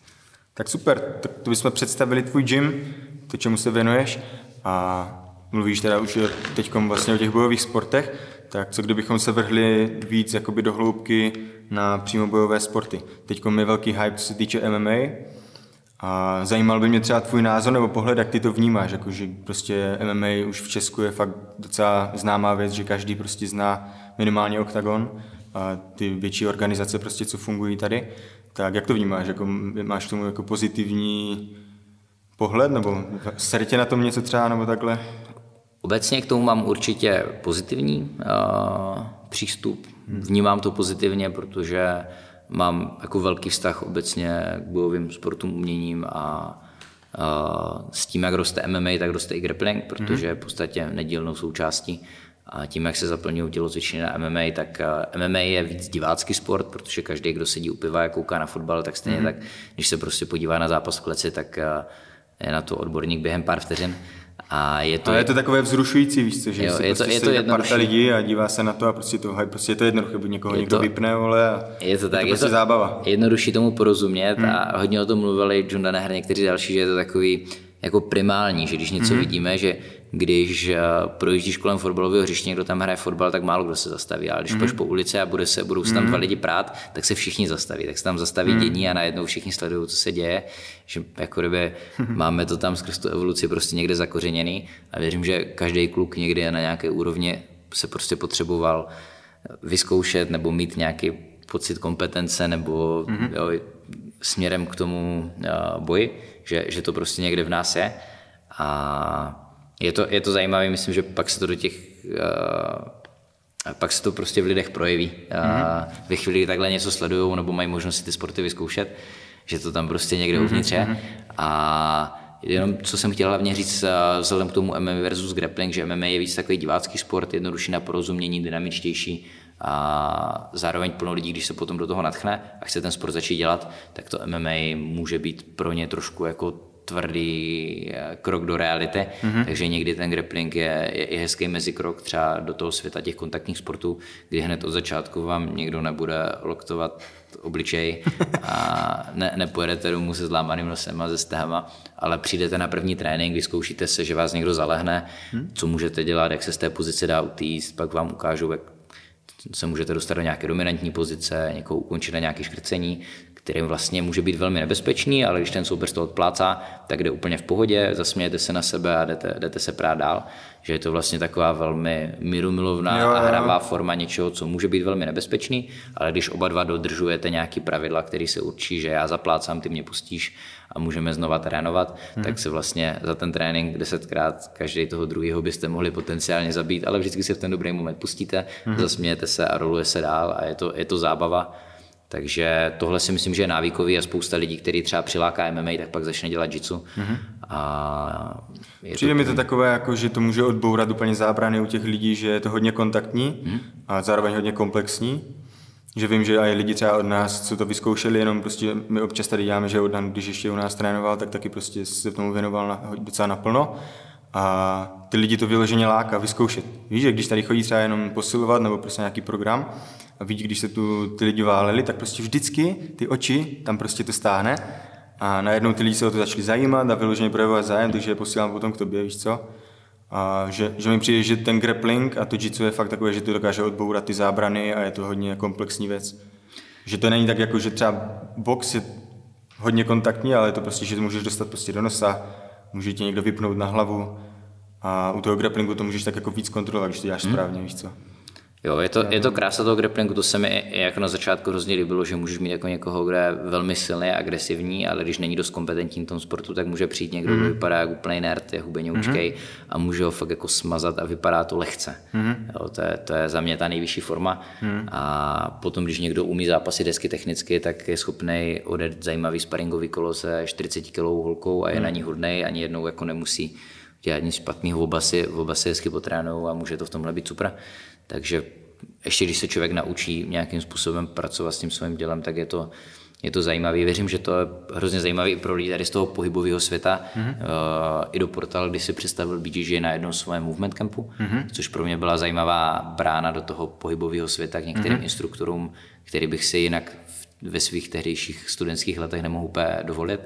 Tak super, tak to bychom představili tvůj gym, to čemu se věnuješ a mluvíš teda už teď vlastně o těch bojových sportech, tak co kdybychom se vrhli víc jakoby do hloubky na přímo bojové sporty. Teď je velký hype, co se týče MMA, a zajímal by mě třeba tvůj názor nebo pohled, jak ty to vnímáš, jako že prostě MMA už v Česku je fakt docela známá věc, že každý prostě zná minimálně oktagon a ty větší organizace prostě, co fungují tady. Tak jak to vnímáš? Jako, máš k tomu jako pozitivní pohled nebo sere tě na tom něco třeba nebo takhle? Obecně k tomu mám určitě pozitivní uh, přístup. Vnímám to pozitivně, protože mám jako velký vztah obecně k bojovým sportům, uměním a uh, s tím, jak roste MMA, tak roste i grappling, protože je v podstatě nedílnou součástí. A tím, jak se zaplňují tělocvičny na MMA, tak MMA je víc divácký sport, protože každý, kdo sedí u piva a kouká na fotbal, tak stejně mm-hmm. tak, když se prostě podívá na zápas v kleci, tak je na to odborník během pár vteřin. A je to, a je to takové vzrušující, víš co, že jo, je to, prostě je to jednodušší. lidí a dívá se na to a prostě to, prostě je to jednoduché, buď někoho je někdo to, vypne, vole, a je to tak, je to, prostě je to zábava. jednodušší tomu porozumět hmm. a hodně o tom mluvili John Danaher, někteří další, že je to takový jako primální, že když něco hmm. vidíme, že když eh, projíždíš kolem fotbalového hřiště, někdo tam hraje fotbal, tak málo kdo se zastaví. Ale když mm. půjdeš po ulici a bude se, budou se tam mm. dva lidi prát, tak se všichni zastaví. Tak se tam zastaví mm. dění a najednou všichni sledují, co se děje. Že jako kdyby máme to tam skrz tu evoluci prostě někde zakořeněný a věřím, že každý kluk někdy na nějaké úrovni se prostě potřeboval vyzkoušet nebo mít nějaký pocit kompetence nebo mm. jo, směrem k tomu uh, boji, že, že to prostě někde v nás je. A je to, je to zajímavé, myslím, že pak se to do těch uh, pak se to prostě v lidech projeví. Mm-hmm. Uh, ve chvíli, kdy takhle něco sledují nebo mají možnost si ty sporty vyzkoušet, že to tam prostě někde mm-hmm. uvnitř je. Mm-hmm. A jenom co jsem chtěl hlavně říct uh, vzhledem k tomu MMA versus grappling, že MMA je víc takový divácký sport, jednodušší na porozumění, dynamičtější a zároveň plno lidí, když se potom do toho natchne a chce ten sport začít dělat, tak to MMA může být pro ně trošku jako tvrdý eh, krok do reality, mm-hmm. takže někdy ten grappling je, je i hezký mezikrok třeba do toho světa těch kontaktních sportů, kdy hned od začátku vám někdo nebude loktovat obličej a ne, nepojedete domů se zlámaným nosem a se stehama, ale přijdete na první trénink, vyzkoušíte se, že vás někdo zalehne, hmm. co můžete dělat, jak se z té pozice dá utíct, pak vám ukážu, jak se můžete dostat do nějaké dominantní pozice, někoho ukončit na nějaké škrcení, který vlastně může být velmi nebezpečný, ale když ten soupeř to odplácá, tak jde úplně v pohodě, zasmějete se na sebe a jdete, jdete se prát dál. Že je to vlastně taková velmi mírumilovná jo, a hravá forma něčeho, co může být velmi nebezpečný, ale když oba dva dodržujete nějaký pravidla, který se určí, že já zaplácám, ty mě pustíš a můžeme znova trénovat, hmm. tak se vlastně za ten trénink desetkrát každý toho druhého byste mohli potenciálně zabít, ale vždycky se v ten dobrý moment pustíte, hmm. zasmějete se a roluje se dál a je to, je to zábava takže tohle si myslím, že je návykový a spousta lidí, který třeba přiláká MMA, tak pak začne dělat jitsu. Mm-hmm. A je Přijde to mi to takové, jako, že to může odbourat úplně zábrany u těch lidí, že je to hodně kontaktní mm-hmm. a zároveň hodně komplexní. Že vím, že i lidi třeba od nás, co to vyzkoušeli, jenom prostě my občas tady děláme, že od Dan, když ještě u nás trénoval, tak taky prostě se tomu věnoval na, docela naplno. A ty lidi to vyloženě láká vyzkoušet. Víš, že když tady chodí třeba jenom posilovat nebo prostě nějaký program, a vidí, když se tu ty lidi váleli, tak prostě vždycky ty oči tam prostě to stáhne a najednou ty lidi se o to začali zajímat a vyloženě projevovat zájem, takže je posílám potom k tobě, víš co? A že, že mi přijde, že ten grappling a to jitsu je fakt takové, že to dokáže odbourat ty zábrany a je to hodně komplexní věc. Že to není tak jako, že třeba box je hodně kontaktní, ale je to prostě, že to můžeš dostat prostě do nosa, může tě někdo vypnout na hlavu a u toho grapplingu to můžeš tak jako víc kontrolovat, když to děláš hmm. správně, víš co. Jo, je to, je to krása toho grapplingu, to se mi jako na začátku hrozně líbilo, že můžeš mít jako někoho, kdo je velmi silný a agresivní, ale když není dost kompetentní v tom sportu, tak může přijít někdo, mm-hmm. kdo mhm. vypadá jako úplný nerd, je hubeňoučkej mm-hmm. a může ho fakt jako smazat a vypadá to lehce. Mm-hmm. Jo, to, je, to je za mě ta nejvyšší forma. Mm-hmm. A potom, když někdo umí zápasy desky technicky, tak je schopný odet zajímavý sparingový kolo se 40 kg holkou a je mm-hmm. na ní hodnej, ani jednou jako nemusí dělat nic špatného, oba si, oba si hezky a může to v tomhle být super. Takže ještě když se člověk naučí nějakým způsobem pracovat s tím svým dělem, tak je to, je to zajímavé. Věřím, že to je hrozně zajímavé i pro lidi tady z toho pohybového světa. Mm-hmm. Uh, I do portálu, kdy si představil BJJ na jednom svém movement campu, mm-hmm. což pro mě byla zajímavá brána do toho pohybového světa k některým mm-hmm. instruktorům, který bych si jinak ve svých tehdejších studentských letech nemohl úplně dovolit.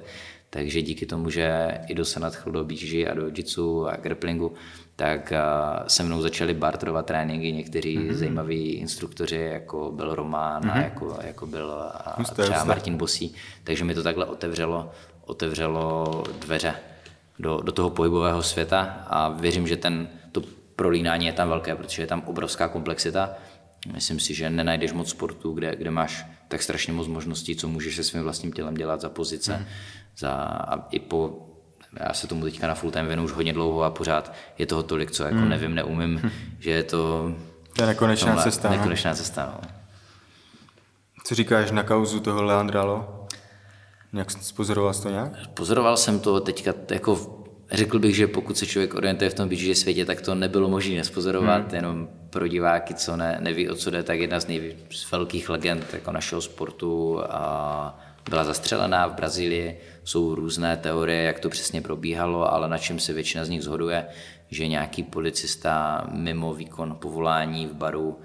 Takže díky tomu, že i do Senat do BJJ a do jitsu a grapplingu, tak se mnou začali barterovat tréninky někteří mm-hmm. zajímaví instruktoři, jako byl Román mm-hmm. a mhm. jako, jako byl Juste, třeba Martin Bosí. Takže mi to takhle otevřelo, otevřelo dveře do, do toho pohybového světa a věřím, že ten, to prolínání je tam velké, protože je tam obrovská komplexita. Myslím si, že nenajdeš moc sportu, kde, kde máš tak strašně moc možností, co můžeš se svým vlastním tělem dělat za pozice, mm. za, a i po já se tomu teďka na full time věnu už hodně dlouho a pořád je toho tolik, co jako mm. nevím, neumím, (laughs) že je to... To je nekonečná tomhle, cesta. No. Nekonečná cesta, no. Co říkáš na kauzu toho Leandralo? Jak spozoroval jsi to nějak? Pozoroval jsem to teďka, jako řekl bych, že pokud se člověk orientuje v tom BJJ světě, tak to nebylo možné nespozorovat, hmm. jenom pro diváky, co ne, neví, o co jde, tak jedna z nejvíc velkých legend jako našeho sportu a byla zastřelená v Brazílii. Jsou různé teorie, jak to přesně probíhalo, ale na čem se většina z nich zhoduje, že nějaký policista mimo výkon povolání v baru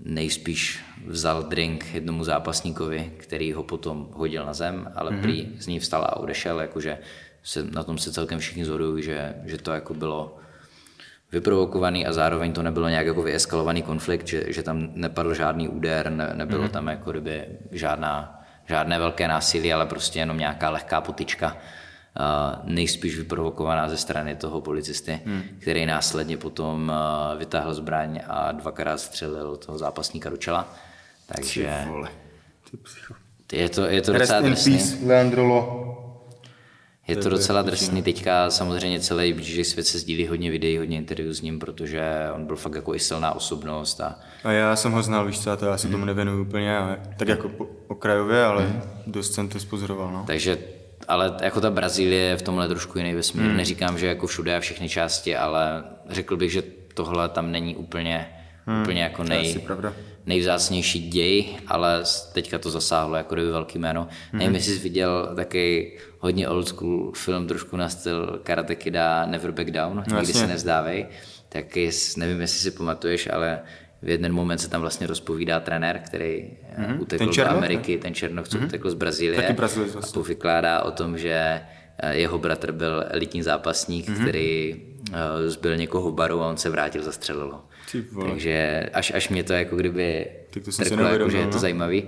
nejspíš vzal drink jednomu zápasníkovi, který ho potom hodil na zem, ale mm-hmm. prý z ní vstal a odešel, jakože se, na tom se celkem všichni zhodují, že, že to jako bylo vyprovokovaný a zároveň to nebylo nějak jako vyeskalovaný konflikt, že, že tam nepadl žádný úder, ne, nebylo mm-hmm. tam jako kdyby žádná žádné velké násilí, ale prostě jenom nějaká lehká potička, nejspíš vyprovokovaná ze strany toho policisty, hmm. který následně potom vytáhl zbraň a dvakrát střelil toho zápasníka do čela. Takže je to, je to docela drsný. Leandrolo. Je to docela drsný. Teďka samozřejmě celý blížší svět se sdílí hodně videí, hodně interview s ním, protože on byl fakt jako i silná osobnost. A, a já jsem ho znal, víš co, a to já se mm. tomu nevěnuju úplně, ale, tak jako okrajově, ale mm. dost jsem to spozoroval. No. Takže ale jako ta Brazílie je v tomhle trošku jiný vesmír. Mm. Neříkám, že jako všude a všechny části, ale řekl bych, že tohle tam není úplně, mm. úplně jako nej, nejvzácnější děj, ale teďka to zasáhlo jako kdyby velký jméno. Mm. Nevím, jestli jsi viděl taky hodně old school film, trošku na styl Karate Kida Never Back Down, no, nikdy se nezdávej. Tak jest, nevím, jestli si pamatuješ, ale v jeden moment se tam vlastně rozpovídá trenér, který mm-hmm. utekl ten do Ameriky, ten Černoch, co mm-hmm. utekl z Brazílie a vlastně. vykládá o tom, že eh, jeho bratr byl elitní zápasník, mm-hmm. který uh, zbyl někoho v baru a on se vrátil, zastřelil ho. Takže až, až mě to jako kdyby trklo, jako, že je to no. zajímavý.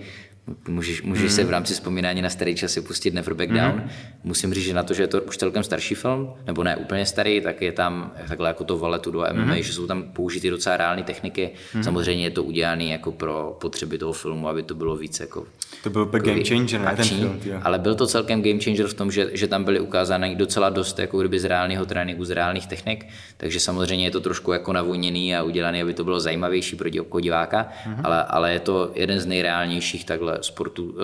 Můžeš, můžeš mm. se v rámci vzpomínání na starý časy pustit Never Back Down. Mm. Musím říct, že na to, že je to už celkem starší film, nebo ne úplně starý, tak je tam takhle jako to valetu do MMA, mm. že jsou tam použity docela reální techniky. Mm. Samozřejmě je to udělané jako pro potřeby toho filmu, aby to bylo víc jako to byl jako game changer, ne ten film, Ale byl to celkem game changer v tom, že, že tam byly ukázány docela dost jako kdyby z reálného tréninku, z reálných technik, takže samozřejmě je to trošku jako navoněný a udělaný, aby to bylo zajímavější pro diváka, mm-hmm. ale, ale je to jeden z nejreálnějších takhle sportů, uh,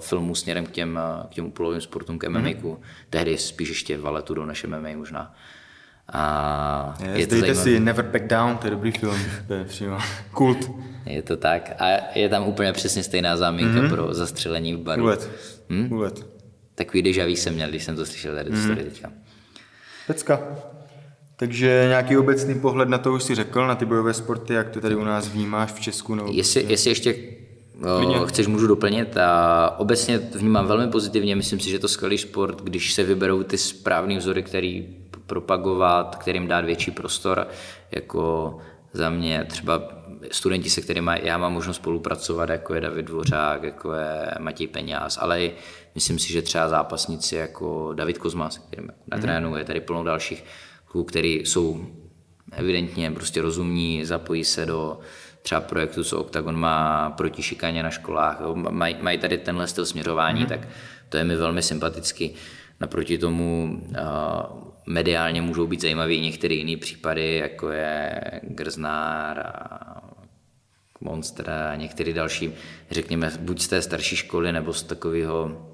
filmů směrem k těm, k těm úplovým sportům, k MMA. Mm-hmm. Tehdy spíš ještě valetu do naše MMA možná. A yes, je to zajímavý. si Never Back Down, to je dobrý film, to je přímo kult. Je to tak a je tam úplně přesně stejná záminka mm-hmm. pro zastřelení v baru. Ulet. Hmm? Ulet. Takový deja jsem měl, když jsem to slyšel tady mm-hmm. story teďka. Pecka. Takže nějaký obecný pohled na to už si řekl, na ty bojové sporty, jak to tady u nás vnímáš v Česku? Nebo jestli, prostě- jestli ještě o, chceš, můžu doplnit. A obecně vnímám velmi pozitivně, myslím si, že to skvělý sport, když se vyberou ty správné vzory, který propagovat, kterým dát větší prostor, jako za mě třeba studenti, se kterými já mám možnost spolupracovat, jako je David Dvořák, jako je Matěj Peňáz, ale i myslím si, že třeba zápasníci jako David Kozma, se kterým natrénuje, je tady plno dalších kluků, který jsou evidentně prostě rozumní, zapojí se do třeba projektu, co Octagon má proti šikaně na školách, mají, tady tenhle styl směřování, mm-hmm. tak to je mi velmi sympatický. Naproti tomu uh, mediálně můžou být zajímavé některé jiné případy, jako je Grznár a Monster a některé další, řekněme, buď z té starší školy, nebo z takového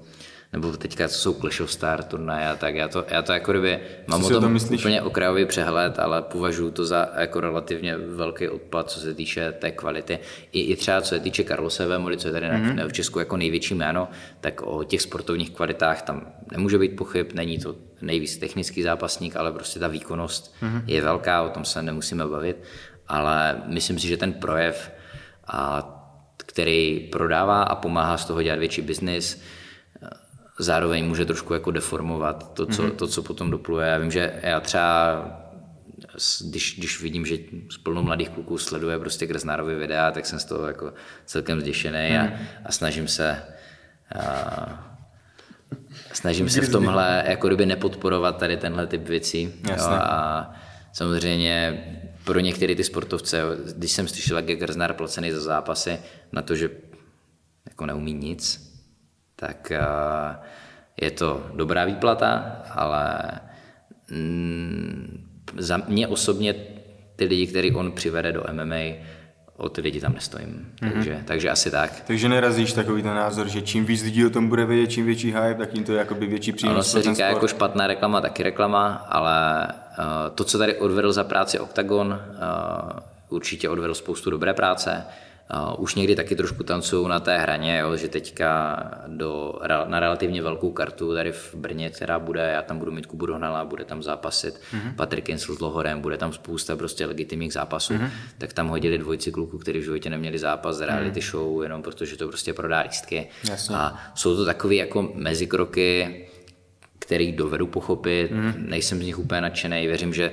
nebo teďka co jsou Clash of Star turnaje a tak, já to, já to jako kdyby, mám o tom, tom úplně okrajový přehled, ale považuji to za jako relativně velký odpad, co se týče té kvality. I, i třeba co se týče Karlose Vémoli, co je tady mm-hmm. v Česku jako největší jméno, tak o těch sportovních kvalitách tam nemůže být pochyb, není to nejvíc technický zápasník, ale prostě ta výkonnost mm-hmm. je velká, o tom se nemusíme bavit, ale myslím si, že ten projev, a, který prodává a pomáhá z toho dělat větší biznis, zároveň může trošku jako deformovat to, co, mm-hmm. to, co potom dopluje. Já vím, že já třeba když, když vidím, že plno mladých kluků sleduje prostě Krasnárovi videa, tak jsem z toho jako celkem zděšený mm. a, mhm. a snažím se a, snažím se v tomhle jako kdyby nepodporovat tady tenhle typ věcí. Jo, a samozřejmě pro některé ty sportovce, když jsem slyšel, jak je Krasnár placený za zápasy, na to, že jako neumí nic, tak eh, je to dobrá výplata, ale mm, za mě osobně ty lidi, který on přivede do MMA, o ty lidi tam nestojím. Mm-hmm. Takže, takže asi tak. Takže nerazíš takový ten názor, že čím víc lidí o tom bude vědět, čím větší hype, tak jim to je jakoby větší přínos. Ono se říká sport. jako špatná reklama, taky reklama, ale uh, to, co tady odvedl za práci Octagon, uh, určitě odvedl spoustu dobré práce. Uh, už někdy taky trošku tancují na té hraně, jo, že teďka do, na relativně velkou kartu tady v Brně, která bude, já tam budu mít Kubu Dohnala, bude tam zápasit mm-hmm. Patrik Insel s Lohorem, bude tam spousta prostě legitimních zápasů, mm-hmm. tak tam hodili dvojci kluků, kteří v životě neměli zápas z reality mm-hmm. show, jenom protože to prostě prodá lístky. Jasně. A jsou to takové jako mezikroky, který dovedu pochopit, mm-hmm. nejsem z nich úplně nadšený, věřím, že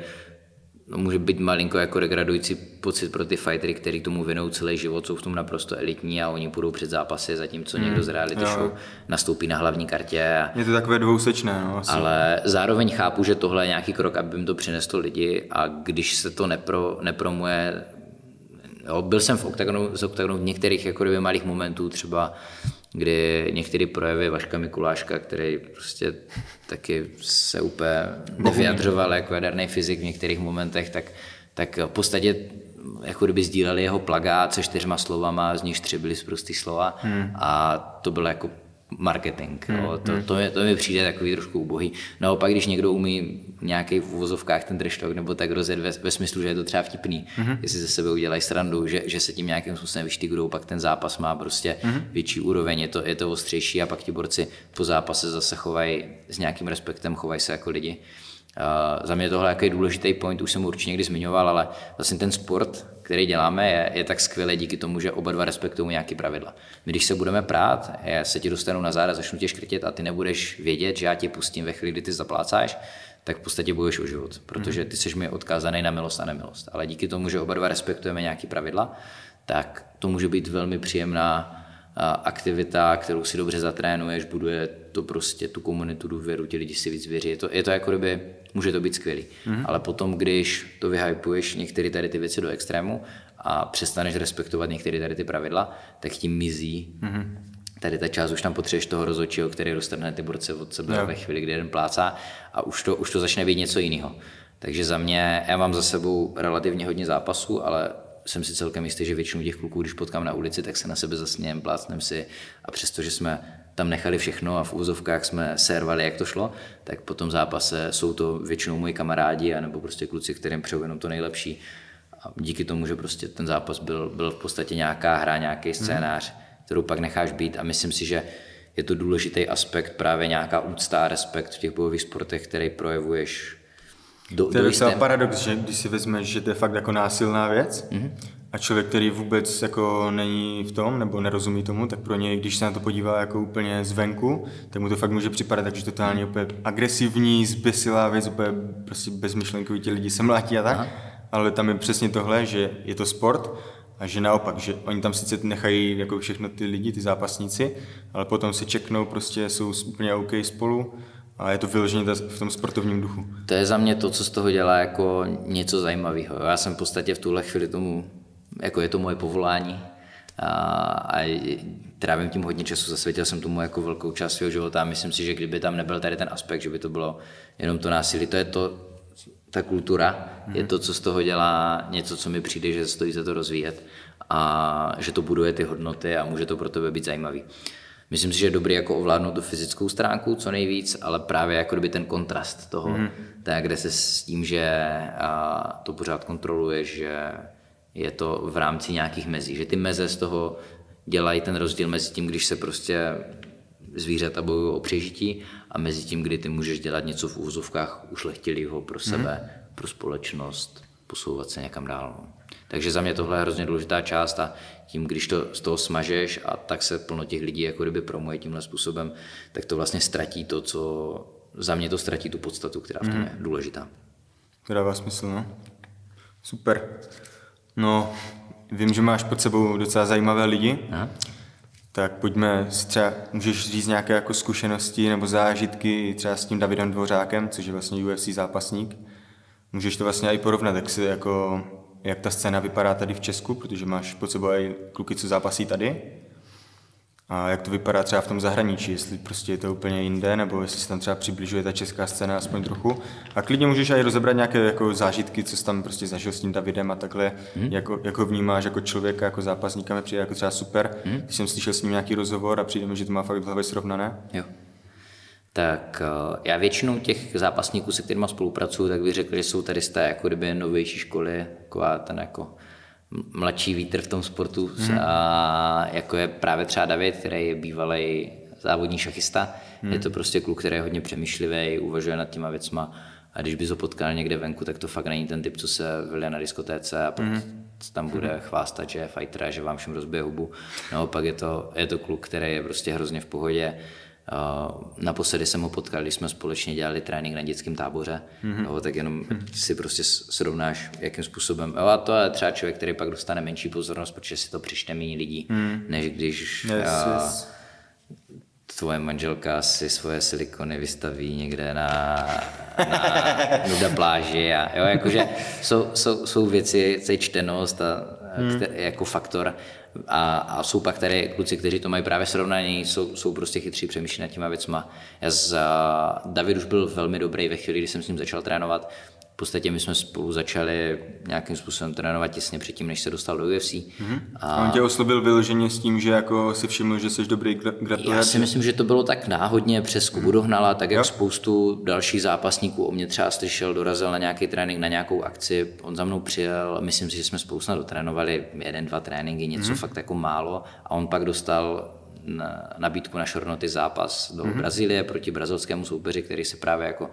no, může být malinko jako degradující pocit pro ty fightery, který tomu věnou celý život, jsou v tom naprosto elitní a oni půjdou před zápasy, zatímco hmm, někdo z reality jo. show nastoupí na hlavní kartě. A, je to takové dvousečné. No, asi. Ale zároveň chápu, že tohle je nějaký krok, aby jim to přineslo lidi a když se to nepro, nepromuje Jo, byl jsem v oktagonu, z oktagonu v některých jako malých momentů, třeba kdy některé projevy Vaška Mikuláška, který prostě taky se úplně nevyjadřoval jako jaderný fyzik v některých momentech, tak, tak v podstatě jako kdyby sdíleli jeho plagát se čtyřma slovama, z nich tři byly zprostý slova hmm. a to bylo jako marketing. Hmm, jo. To, hmm. to, je, to mi přijde takový trošku ubohý. Naopak, když někdo umí nějaký v uvozovkách ten talk, nebo tak rozjet ve, ve smyslu, že je to třeba vtipný, hmm. jestli ze sebe udělají srandu, že, že se tím nějakým způsobem vyštigujou, pak ten zápas má prostě hmm. větší úroveň, je to, je to ostřejší a pak ti borci po zápase zase chovají s nějakým respektem, chovají se jako lidi. Uh, za mě tohle je důležitý point, už jsem určitě někdy zmiňoval, ale vlastně ten sport, který děláme, je, je tak skvělý díky tomu, že oba dva respektují nějaké pravidla. My, když se budeme prát, já se ti dostanu na záda, začnu tě škrtit a ty nebudeš vědět, že já tě pustím ve chvíli, kdy ty zaplácáš, tak v podstatě budeš o život, protože ty jsi mi odkázaný na milost a nemilost. Ale díky tomu, že oba dva respektujeme nějaké pravidla, tak to může být velmi příjemná aktivita, kterou si dobře zatrénuješ, buduje to prostě tu komunitu, důvěru, ti lidi si víc věří. Je to, je to jako kdyby, může to být skvělý. Mm-hmm. Ale potom, když to vyhypuješ některé tady ty věci do extrému a přestaneš respektovat některé tady ty pravidla, tak tím mizí mm-hmm. tady ta část, už tam potřebuješ toho rozhodčího, který roztrhne ty borce od sebe no. ve chvíli, kdy jeden plácá a už to, už to začne být něco jiného. Takže za mě, já mám za sebou relativně hodně zápasů, ale jsem si celkem jistý, že většinu těch kluků, když potkám na ulici, tak se na sebe zasněm, plácnem si a přesto, že jsme tam nechali všechno a v úzovkách jsme servali, jak to šlo, tak po tom zápase jsou to většinou moji kamarádi anebo prostě kluci, kterým přeju jenom to nejlepší. A díky tomu, že prostě ten zápas byl, byl v podstatě nějaká hra, nějaký hmm. scénář, hmm. kterou pak necháš být a myslím si, že je to důležitý aspekt, právě nějaká úcta a respekt v těch bojových sportech, který projevuješ do, to je docela paradox, že když si vezmeš, že to je fakt jako násilná věc mm-hmm. a člověk, který vůbec jako není v tom nebo nerozumí tomu, tak pro něj, když se na to podívá jako úplně zvenku, tak mu to fakt může připadat takže totálně úplně agresivní, zběsilá věc, úplně prostě bezmyšlenkový ti lidi se mlátí a tak. Aha. Ale tam je přesně tohle, že je to sport A že naopak, že oni tam sice nechají jako všechno ty lidi, ty zápasníci, ale potom se čeknou, prostě jsou úplně OK spolu a je to vyloženě v tom sportovním duchu. To je za mě to, co z toho dělá jako něco zajímavého. Já jsem v podstatě v tuhle chvíli tomu, jako je to moje povolání a, a trávím tím hodně času, zasvětil jsem tomu jako velkou část svého života a myslím si, že kdyby tam nebyl tady ten aspekt, že by to bylo jenom to násilí, to je to, ta kultura, mm. je to, co z toho dělá něco, co mi přijde, že stojí za to rozvíjet a že to buduje ty hodnoty a může to pro tebe být zajímavý. Myslím si, že je dobrý jako ovládnout tu fyzickou stránku co nejvíc, ale právě jako kdyby ten kontrast toho, mm. tak kde se s tím, že a, to pořád kontroluje, že je to v rámci nějakých mezí, že ty meze z toho dělají ten rozdíl mezi tím, když se prostě zvířata bojují o přežití a mezi tím, kdy ty můžeš dělat něco v úvozovkách ušlechtilého pro sebe, mm. pro společnost, posouvat se někam dál. No. Takže za mě tohle je hrozně důležitá část a tím, když to z toho smažeš a tak se plno těch lidí jako kdyby promuje tímhle způsobem, tak to vlastně ztratí to, co za mě to ztratí tu podstatu, která v tom je důležitá. To dává smysl, no. Super. No, vím, že máš pod sebou docela zajímavé lidi. Aha. Tak pojďme, třeba můžeš říct nějaké jako zkušenosti nebo zážitky třeba s tím Davidem Dvořákem, což je vlastně UFC zápasník. Můžeš to vlastně i porovnat, jak, si, jako, jak ta scéna vypadá tady v Česku, protože máš pod sebou i kluky, co zápasí tady. A jak to vypadá třeba v tom zahraničí, jestli prostě je to úplně jinde, nebo jestli se tam třeba přibližuje ta česká scéna aspoň trochu. A klidně můžeš i rozebrat nějaké jako zážitky, co jsi tam prostě zažil s tím Davidem a takhle, hmm. jako, jako vnímáš jako člověka, jako zápasníka, mi přijde jako třeba super. Hmm. Když jsem slyšel s ním nějaký rozhovor a přijde mi, že to má fakt v hlavě srovnané. Jo. Tak eh, já většinou těch zápasníků, se kterými spolupracuju, tak bych řekl, že jsou tady z té jako kdyby novější školy, taková ten jako mladší vítr v tom sportu, hmm. a jako je právě třeba David, který je bývalý závodní šachista. Hmm. Je to prostě kluk, který je hodně přemýšlivý, uvažuje nad těma věcma a když bys ho potkal někde venku, tak to fakt není ten typ, co se vylije na diskotéce a pak hmm. tam bude hmm. chvástat, že je fighter a že vám všem rozbije hubu. Naopak je to, je to kluk, který je prostě hrozně v pohodě, naposledy jsem ho potkal, když jsme společně dělali trénink na dětském táboře, mm-hmm. jo, tak jenom mm-hmm. si prostě srovnáš, jakým způsobem. Jo, a to je třeba člověk, který pak dostane menší pozornost, protože si to přičte méně lidí, mm. než když yes, uh, yes. tvoje manželka si svoje silikony vystaví někde na, na nuda (laughs) pláži. A, jo, jakože jsou, jsou, jsou věci, co je čtenost a, mm. který, jako faktor, a, a jsou pak tady kluci, kteří to mají právě srovnaní, jsou, jsou prostě chytří, přemýšlí nad těma věcma. Já z, David už byl velmi dobrý ve chvíli, kdy jsem s ním začal trénovat. V podstatě my jsme spolu začali nějakým způsobem trénovat těsně předtím, než se dostal do UFC. Mm-hmm. A on tě oslovil vyloženě s tím, že jako si všiml, že jsi dobrý gratulace? Já si myslím, že to bylo tak náhodně přes Kubu Dohnala, tak jak jo. spoustu dalších zápasníků o mě třeba slyšel, dorazil na nějaký trénink, na nějakou akci, on za mnou přijel, myslím si, že jsme spolu snad dotrénovali jeden, dva tréninky, něco mm-hmm. fakt jako málo a on pak dostal nabídku na šornoty zápas do mm-hmm. Brazílie proti brazilskému soupeři, který se právě jako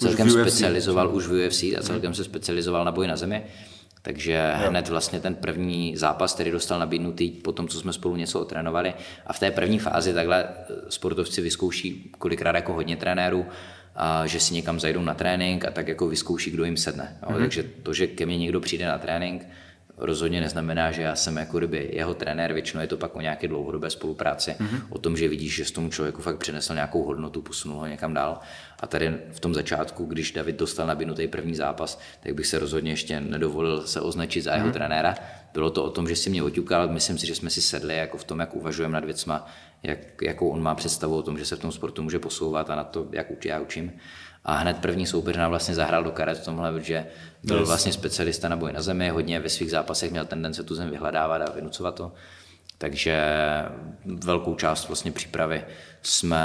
celkem specializoval už v UFC a celkem se specializoval na boj na zemi. Takže jo. hned vlastně ten první zápas, který dostal nabídnutý po tom, co jsme spolu něco otrénovali. A v té první fázi takhle eh, sportovci vyzkouší kolikrát jako hodně trenérů, a že si někam zajdou na trénink a tak jako vyzkouší, kdo jim sedne. Mm-hmm. Takže to, že ke mně někdo přijde na trénink, rozhodně neznamená, že já jsem jako kdyby jeho trenér, většinou je to pak o nějaké dlouhodobé spolupráci, mm-hmm. o tom, že vidíš, že s tomu člověku fakt přinesl nějakou hodnotu, posunul ho někam dál. A tady v tom začátku, když David dostal nabídnutý první zápas, tak bych se rozhodně ještě nedovolil se označit za jeho mm-hmm. trenéra. Bylo to o tom, že si mě oťukal, myslím si, že jsme si sedli jako v tom, jak uvažujeme nad věcma, jak, jakou on má představu o tom, že se v tom sportu může posouvat a na to, jak já učím. A hned první soupeř nám vlastně zahrál do karet v tomhle, protože byl yes. vlastně specialista na boj na zemi, hodně ve svých zápasech měl tendence tu zem vyhledávat a vynucovat to. Takže velkou část vlastně přípravy jsme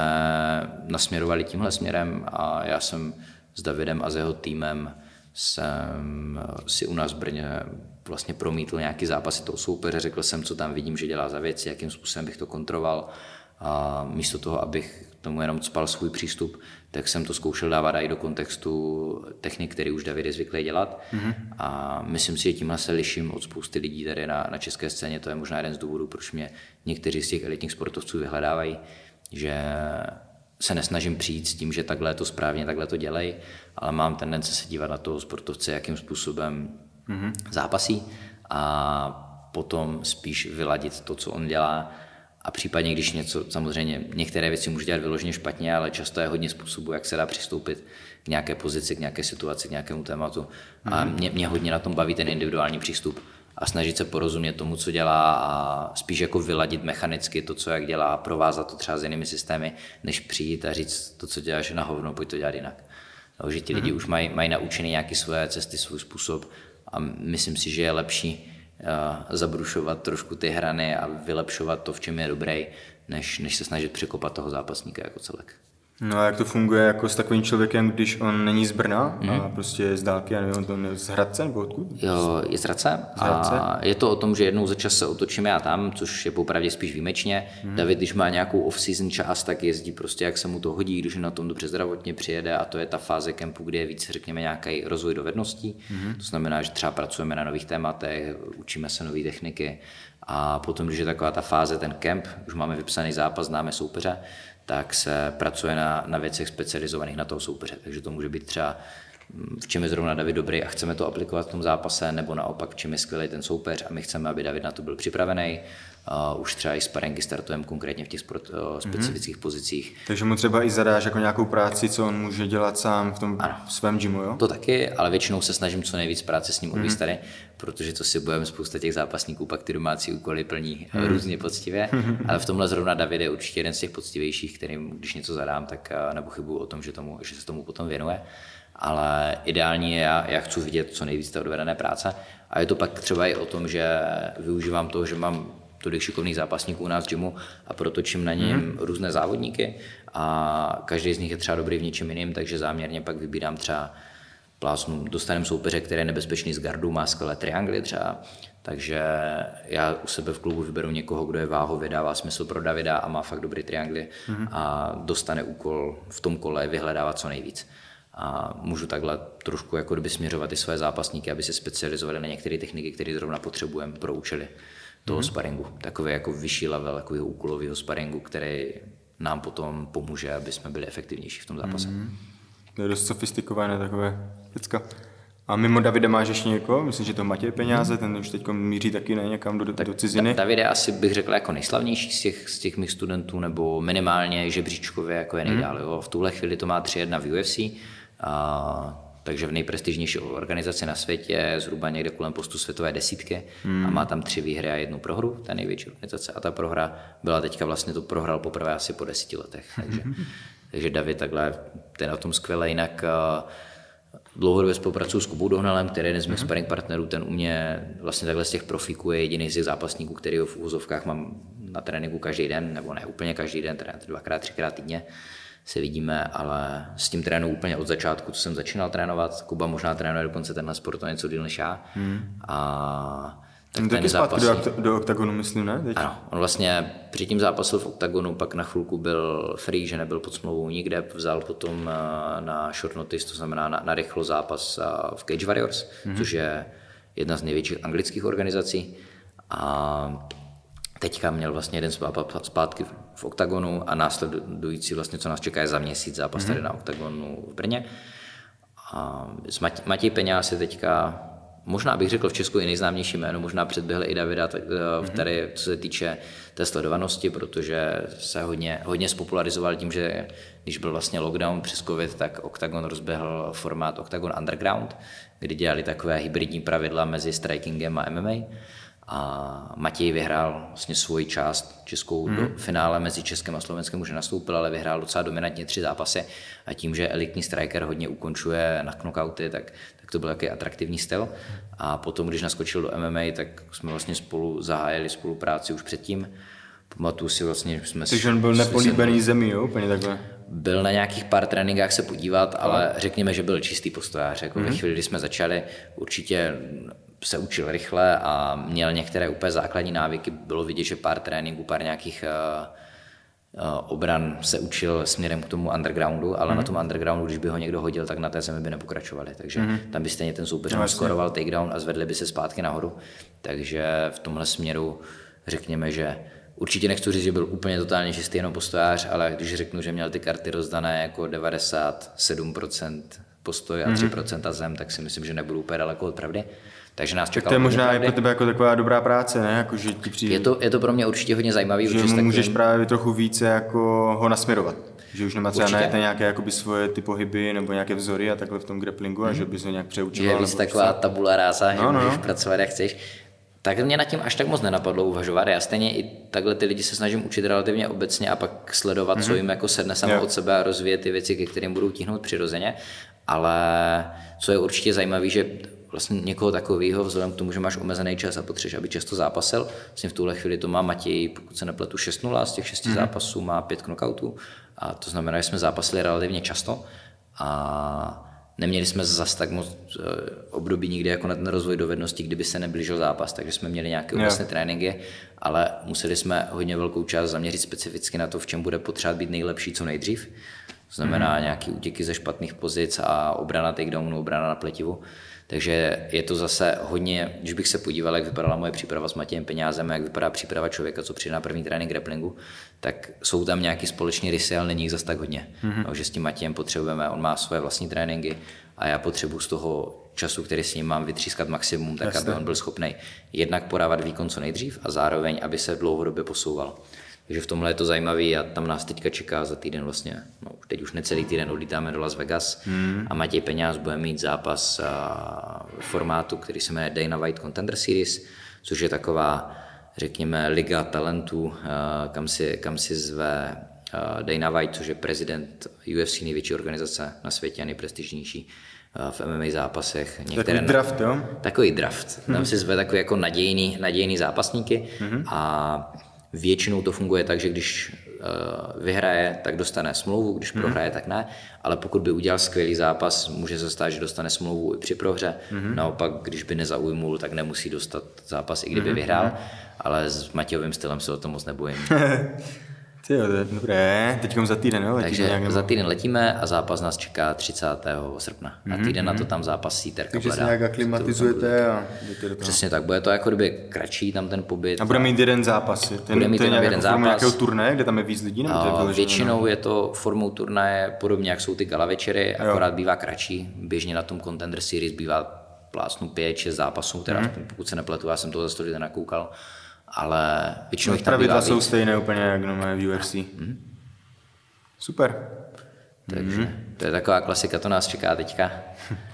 nasměrovali tímhle směrem a já jsem s Davidem a s jeho týmem jsem si u nás v Brně vlastně promítl nějaký zápasy toho soupeře, řekl jsem, co tam vidím, že dělá za věci, jakým způsobem bych to kontroval a místo toho, abych tomu jenom spal svůj přístup, tak jsem to zkoušel dávat i do kontextu technik, který už David je zvyklý dělat. Mm-hmm. A myslím si, že tímhle se liším od spousty lidí tady na, na české scéně. To je možná jeden z důvodů, proč mě někteří z těch elitních sportovců vyhledávají, že se nesnažím přijít s tím, že takhle je to správně, takhle to dělej, ale mám tendence se dívat na toho sportovce, jakým způsobem mm-hmm. zápasí a potom spíš vyladit to, co on dělá a případně, když něco, samozřejmě některé věci může dělat vyloženě špatně, ale často je hodně způsobů, jak se dá přistoupit k nějaké pozici, k nějaké situaci, k nějakému tématu. Mm-hmm. A mě, mě hodně na tom baví ten individuální přístup a snažit se porozumět tomu, co dělá a spíš jako vyladit mechanicky to, co jak dělá, provázat to třeba s jinými systémy, než přijít a říct to, co děláš na hovno, pojď to dělat jinak. No, že ti lidi mm-hmm. už mají, mají naučený nějaké své cesty, svůj způsob a myslím si, že je lepší zabrušovat trošku ty hrany a vylepšovat to, v čem je dobrý, než, než se snažit překopat toho zápasníka jako celek. No a jak to funguje jako s takovým člověkem, když on není z Brna mm. a mhm. prostě je z dálky, já nevím, on je z Hradce nebo odkud? Jo, je z Hradce, z Hradce a je to o tom, že jednou za čas se otočíme já tam, což je popravdě spíš výjimečně. Mm. David, když má nějakou off-season čas, tak jezdí prostě jak se mu to hodí, když na tom dobře zdravotně přijede a to je ta fáze kempu, kde je víc, řekněme, nějaký rozvoj dovedností. Mm. To znamená, že třeba pracujeme na nových tématech, učíme se nové techniky a potom, když je taková ta fáze, ten kemp, už máme vypsaný zápas, známe soupeře, tak se pracuje na, na věcech specializovaných na toho soupeře. Takže to může být třeba v čem je zrovna David dobrý a chceme to aplikovat v tom zápase, nebo naopak v čem je skvělý ten soupeř a my chceme, aby David na to byl připravený. Uh, už třeba i sparingy startujeme konkrétně v těch sport, uh, specifických mm-hmm. pozicích. Takže mu třeba i zadáš jako nějakou práci, co on může dělat sám v tom ano. svém gymu, jo? To taky, ale většinou se snažím co nejvíc práce s ním mm-hmm. tady, protože to si budeme spousta těch zápasníků, pak ty domácí úkoly plní mm-hmm. různě poctivě, (laughs) ale v tomhle zrovna David je určitě jeden z těch poctivějších, kterým když něco zadám, tak uh, nepochybuju o tom, že, tomu, že se tomu potom věnuje ale ideální je, já, já chci vidět co nejvíc té odvedené práce. A je to pak třeba i o tom, že využívám toho, že mám tolik šikovných zápasníků u nás v gymu a protočím na něm mm. různé závodníky a každý z nich je třeba dobrý v něčem jiným, takže záměrně pak vybírám třeba plásnu, dostanem soupeře, který je nebezpečný z gardu, má skvělé triangly třeba, takže já u sebe v klubu vyberu někoho, kdo je váhově, dává smysl pro Davida a má fakt dobrý triangly mm. a dostane úkol v tom kole vyhledávat co nejvíc a můžu takhle trošku jako kdyby směřovat i své zápasníky, aby se specializovali na některé techniky, které zrovna potřebujeme pro účely toho mm-hmm. sparingu. Takový jako vyšší level, jako úkolového sparingu, který nám potom pomůže, aby jsme byli efektivnější v tom zápase. Mm-hmm. To je dost sofistikované takové věcka. A mimo Davida máš ještě někoho? Myslím, že to Matěj Peňáze, ten už teď míří taky ne někam do, do ciziny. David je asi bych řekl jako nejslavnější z těch, z těch mých studentů, nebo minimálně žebříčkově jako je nejdál. Mm. V tuhle chvíli to má 3-1 v UFC. A takže v nejprestižnější organizaci na světě, zhruba někde kolem postu světové desítky hmm. a má tam tři výhry a jednu prohru, ta největší organizace. A ta prohra byla teďka vlastně to prohrál poprvé asi po deseti letech. Takže, (laughs) takže David takhle, ten na tom skvěle, jinak dlouhodobě spolupracuju s Kubou Dohnalem, který je jeden z mých mm-hmm. sparring partnerů, ten u mě vlastně takhle z těch profíků je jediný z těch zápasníků, který v úzovkách mám na tréninku každý den, nebo ne úplně každý den, teda dvakrát, třikrát týdně se vidíme, ale s tím trénu úplně od začátku, co jsem začínal trénovat. Kuba možná trénuje dokonce tenhle sport o něco díl než já. Hmm. A tak ten taky zápas... do, do oktagonu, myslím, ne? Teď? Ano, on vlastně předtím zápasil v oktagonu, pak na chvilku byl free, že nebyl pod smlouvou nikde, vzal potom eh, na short notice, to znamená na, na rychlo zápas eh, v Cage Warriors, mm-hmm. což je jedna z největších anglických organizací. A teďka měl vlastně jeden zpátky v OKTAGONu a následující vlastně, co nás čeká, je za měsíc zápas mm-hmm. tady na OKTAGONu v Brně. A s Matěj Peňáz je teďka, možná bych řekl v Česku i nejznámější jméno, možná předběhl i Davida, tak, mm-hmm. tady, co se týče té sledovanosti, protože se hodně, hodně spopularizoval tím, že když byl vlastně lockdown přes covid, tak Octagon rozběhl formát Octagon Underground, kdy dělali takové hybridní pravidla mezi strikingem a MMA a Matěj vyhrál vlastně svoji část českou hmm. do finále mezi Českem a Slovenskem už nastoupil, ale vyhrál docela dominantně tři zápasy a tím, že elitní striker hodně ukončuje na knockouty, tak, tak to byl takový atraktivní styl. A potom, když naskočil do MMA, tak jsme vlastně spolu zahájili spolupráci už předtím. Pamatuju si vlastně, že jsme... Takže on byl nepolíbený zemí, jo? Úplně takhle. Byl na nějakých pár tréninkách se podívat, ale řekněme, že byl čistý postojář. Jako mm-hmm. Ve mhm. chvíli, kdy jsme začali, určitě se učil rychle a měl některé úplně základní návyky. Bylo vidět, že pár tréninků, pár nějakých uh, uh, obran se učil směrem k tomu undergroundu, ale mm. na tom undergroundu, když by ho někdo hodil, tak na té zemi by nepokračovali. Takže mm. tam by stejně ten soupeř no, skoroval takedown a zvedli by se zpátky nahoru. Takže v tomhle směru řekněme, že Určitě nechci říct, že byl úplně totálně čistý jenom postojář, ale když řeknu, že měl ty karty rozdané jako 97% postoj a 3% zem, tak si myslím, že nebudu úplně daleko od pravdy. Takže nás čekalo. To je možná i pravdy. pro tebe jako taková dobrá práce, ne? Jako, že ti přijde, je, to, je to pro mě určitě hodně zajímavý. že mu můžeš takovým- právě trochu více jako ho nasměrovat. Že už nemá třeba najít nějaké jakoby svoje ty pohyby nebo nějaké vzory a takhle v tom grapplingu a že bys ho nějak přeučoval. je víc taková tabula rása, že No, no, můžeš no. pracovat jak chceš. Tak mě nad tím až tak moc nenapadlo uvažovat. Já stejně i takhle ty lidi se snažím učit relativně obecně a pak sledovat, co jim jako sedne samo Mhm. Od sebe a rozvíjet ty věci, ke kterým budou tíhnout přirozeně. Ale co je určitě zajímavé, že vlastně někoho takového, vzhledem k tomu, že máš omezený čas a potřebuješ, aby často zápasil, vlastně v tuhle chvíli to má Matěj, pokud se nepletu, 6-0 z těch 6 zápasů má 5 knockoutů a to znamená, že jsme zápasili relativně často a neměli jsme zas tak moc eh, období nikdy jako na ten rozvoj dovedností, kdyby se neblížil zápas, takže jsme měli nějaké obecné tréninky, ale museli jsme hodně velkou část zaměřit specificky na to, v čem bude potřeba být nejlepší co nejdřív. To znamená mm. nějaké útěky ze špatných pozic a obrana takedownu, obrana na pletivu. Takže je to zase hodně, když bych se podíval, jak vypadala moje příprava s Matějem Peňázem, jak vypadá příprava člověka, co přijde na první trénink grapplingu, tak jsou tam nějaký společný rysy, ale není jich zase tak hodně. Mm-hmm. No, že s tím Matějem potřebujeme, on má svoje vlastní tréninky a já potřebuji z toho času, který s ním mám, vytřískat maximum, tak aby on byl schopný jednak podávat výkon co nejdřív a zároveň, aby se dlouhodobě posouval. Takže v tomhle je to zajímavý a tam nás teďka čeká za týden vlastně, no teď už necelý týden odlítáme do Las Vegas hmm. a Matěj Peňáz bude mít zápas v formátu, který se jmenuje Dana White Contender Series, což je taková, řekněme, liga talentů, kam si, kam si zve Dana White, což je prezident UFC, největší organizace na světě a nejprestižnější v MMA zápasech. Takový draft, jo? Takový draft. Tam si zve takový jako nadějný, nadějný zápasníky a většinou to funguje tak, že když uh, vyhraje, tak dostane smlouvu, když prohraje, tak ne, ale pokud by udělal skvělý zápas, může se stát, že dostane smlouvu i při prohře. Naopak, když by nezaujmul, tak nemusí dostat zápas, i kdyby vyhrál, ale s Matějovým stylem se o tom moc nebojím. (laughs) Ty jo, to je dobré. Teďkom za týden, jo? Letíte Takže nějak, nebo- za týden letíme a zápas nás čeká 30. srpna. A týden na to tam zápasí Terka Takže se nějak aklimatizujete a jdete do toho. Přesně tak, bude to jako kdyby kratší tam ten pobyt. A bude mít jeden zápas. Ten, Bude mít to je jenom nějak jeden jako zápas. nějakého turné, kde tam je víc lidí? Nebo to je většinou je to formou turnaje podobně, jak jsou ty gala večery, akorát bývá kratší. Běžně na tom Contender Series bývá plásnu 5-6 zápasů, teda Mhm. aspoň pokud se nepletu, já jsem toho za 100 den nakoukal, ale většinou no? jich tam Pravidla jsou víc. stejné úplně, jak v UFC. Super. Takže to je taková klasika, to nás čeká teďka. (laughs)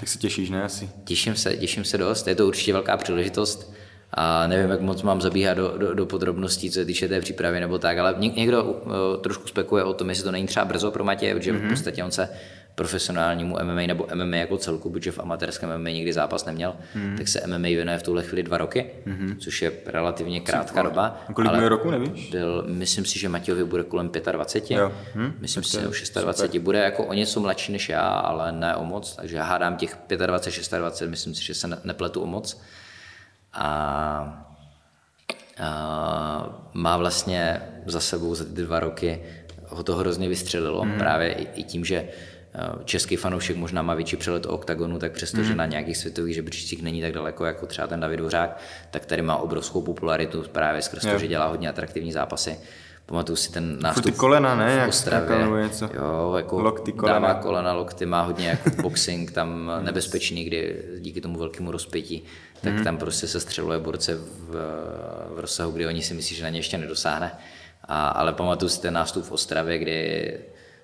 Tak se těšíš, ne? Asi. Těším se, těším se dost, je to určitě velká příležitost. A nevím, jak moc mám zabíhat do, do, do podrobností, co se týče té přípravy nebo tak, ale něk- někdo uh, trošku spekuje o tom, jestli to není třeba brzo pro Matěje, protože mm-hmm. v podstatě on se profesionálnímu MMA nebo MMA jako celku, protože v amatérském MMA nikdy zápas neměl, mm-hmm. tak se MMA věnuje v tuhle chvíli dva roky, mm-hmm. což je relativně krátká doba. A kolik bude roku, nevíš? Byl, myslím si, že Matějovi bude kolem 25, Jo. Hm, myslím si, že o 26, bude jako o něco mladší než já, ale ne o moc, takže já hádám těch 25, 26, myslím si, že se ne- nepletu o moc. A, a má vlastně za sebou za ty dva roky ho to hrozně vystřelilo, mm. právě i, i tím, že český fanoušek možná má větší přelet o oktagonu, tak přestože mm. na nějakých světových žebříčcích není tak daleko jako třeba ten David Hořák, tak tady má obrovskou popularitu právě skrz to, že dělá hodně atraktivní zápasy. Pamatuju si ten nástup ty kolena, ne? v Jak Ostravě. nebo něco? Jo, jako Lokty, kolena. dává kolena, lokty, má hodně jako (laughs) boxing, tam nebezpečný, kdy díky tomu velkému rozpětí, tak Mhm. tam prostě se střeluje borce v, v rozsahu, kdy oni si myslí, že na ně ještě nedosáhne. A, ale pamatuju si ten nástup v Ostravě, kdy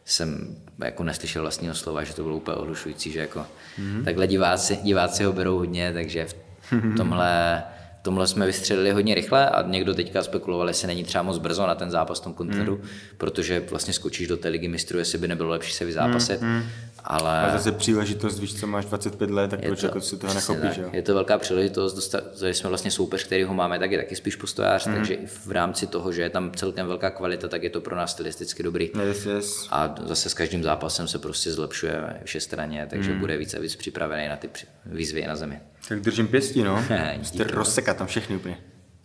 jsem jako neslyšel vlastního slova, že to bylo úplně ohlušující, že jako Mhm. takhle diváci, diváci ho berou hodně, takže v tomhle v tomhle jsme vystřelili hodně rychle a někdo teďka spekuloval, jestli není třeba moc brzo na ten zápas v tom kontinentu, Mhm. mm. protože vlastně skočíš do té ligy mistrů, jestli by nebylo lepší se vyzápasit. Mm. Ale A zase příležitost, víš, co máš 25 let, tak proč jako si toho nechopíš, tak. jo? Je to velká příležitost, dostat, že jsme vlastně soupeř, který ho máme, tak je taky spíš postojář, mm. takže v rámci toho, že je tam celkem velká kvalita, tak je to pro nás stylisticky dobrý. Yes, yes. A zase s každým zápasem se prostě zlepšuje všestranně, takže mm. bude víc a víc připravený na ty výzvy na zemi. Tak držím pěstí, no. (laughs) Jste rozsekat tam všechny úplně.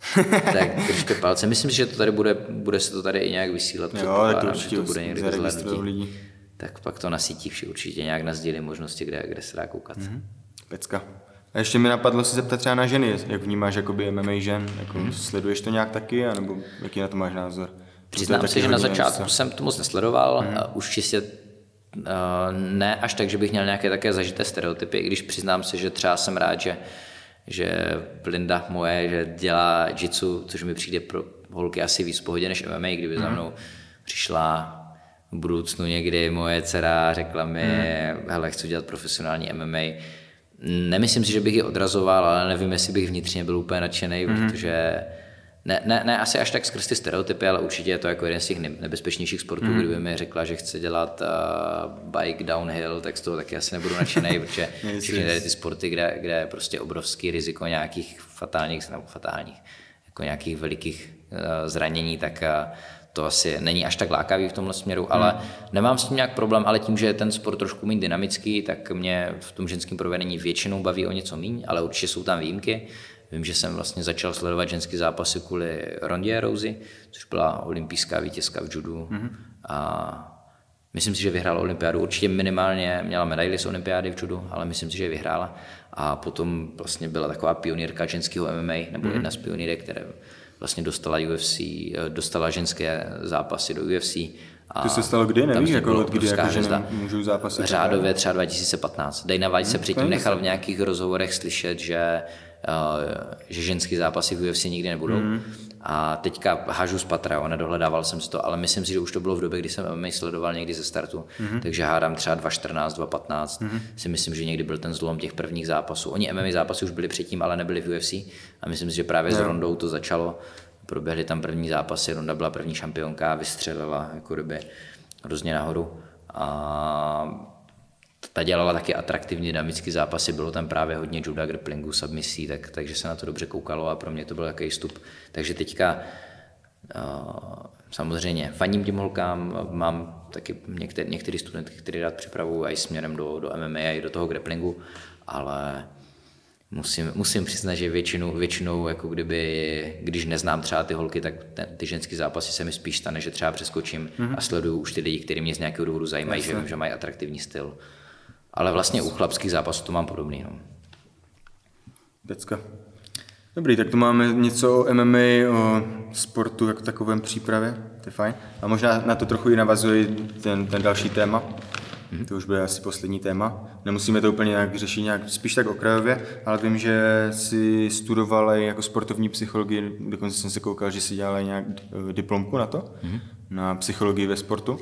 (laughs) tak držte palce. Myslím si, že to tady bude, bude se to tady i nějak vysílat. Jo, tak to určitě to bude někdy lidi. Tak pak to nasítí vši určitě nějak nazdílí možnosti, kde, kde se dá koukat. Mhm. Mm-hmm. Pecka. A ještě mi napadlo se zeptat třeba na ženy, jak vnímáš jakoby MMA žen, jako Mhm. sleduješ to nějak taky, anebo jaký na to máš názor? Přiznám se, že na začátku něco. jsem to moc nesledoval, Mhm. mm. už čistě uh, ne až tak, že bych měl nějaké také zažité stereotypy, i když přiznám se, že třeba jsem rád, že že Linda moje, že dělá jitsu, což mi přijde pro holky asi víc pohodě než MMA, kdyby za mhm. mnou přišla v budoucnu někdy moje dcera řekla mi, hmm. hele, chci dělat profesionální MMA. Nemyslím si, že bych ji odrazoval, ale nevím, jestli bych vnitřně byl úplně nadšený, hmm. protože ne, ne, ne asi až tak skrz ty stereotypy, ale určitě je to jako jeden z těch nebezpečnějších sportů, mm. kdyby mi řekla, že chce dělat uh, bike downhill, tak z toho taky asi nebudu nadšený, (laughs) protože všechny tady ty sporty, kde, kde je prostě obrovský riziko nějakých fatálních, nebo fatálních, jako nějakých velikých uh, zranění, tak uh, to asi není až tak lákavý v tomhle směru, ale hmm. nemám s tím nějak problém, ale tím, že je ten sport trošku méně dynamický, tak mě v tom ženském provedení většinou baví o něco méně, ale určitě jsou tam výjimky. Vím, že jsem vlastně začal sledovat ženský zápasy kvůli Rondě Rousey, což byla olympijská vítězka v judu. Mm-hmm. A myslím si, že vyhrála olympiádu. Určitě minimálně měla medaily z olympiády v judu, ale myslím si, že vyhrála. A potom vlastně byla taková pionýrka ženského MMA, nebo mm-hmm. jedna z pionýrek, které vlastně dostala UFC, dostala ženské zápasy do UFC. A to se stalo kdy, nevíš, jako od kdy jako ženy můžou zápasit? Řádově třeba 2015. Dana White hmm, se předtím nechal v nějakých rozhovorech slyšet, že Eh, že ženský zápasy v UFC nikdy nebudou. Mm. A teďka hážu z patra, jo, nedohledával jsem si to, ale myslím si, že už to bylo v době, kdy jsem MMA sledoval někdy ze startu, mm. takže hádám třeba 2.14, 2.15, mm. si myslím, že někdy byl ten zlom těch prvních zápasů. Oni MMA zápasy už byly předtím, ale nebyly v UFC a myslím si, že právě no. s Rondou to začalo. Proběhly tam první zápasy, Ronda byla první šampionka, vystřelila jako doby hrozně nahoru. A ta dělala taky atraktivní dynamické zápasy, bylo tam právě hodně juda, grapplingu, submisí, tak, takže se na to dobře koukalo a pro mě to byl takový vstup. Takže teďka uh, samozřejmě faním těm holkám, mám taky některé, některé studentky, které rád připravují i směrem do, do MMA a i do toho grapplingu, ale musím, musím přiznat, že většinou, většinou jako kdyby, když neznám třeba ty holky, tak ten, ty ženské zápasy se mi spíš stane, že třeba přeskočím mm-hmm. a sleduju už ty lidi, kteří mě z nějakého důvodu zajímají, Jasne. že vím, že mají atraktivní styl. Ale vlastně u chlapských zápasů to mám podobný. No. Decka. Dobrý, tak tu máme něco o MMA, o sportu jako takovém přípravě, to je fajn. A možná na to trochu i navazuje ten, ten další téma, mm-hmm. to už bude asi poslední téma. Nemusíme to úplně nějak řešit nějak, spíš tak okrajově, ale vím, že si studoval jako sportovní psychologii, dokonce jsem se koukal, že si dělal nějak eh, diplomku na to, mm-hmm. na psychologii ve sportu.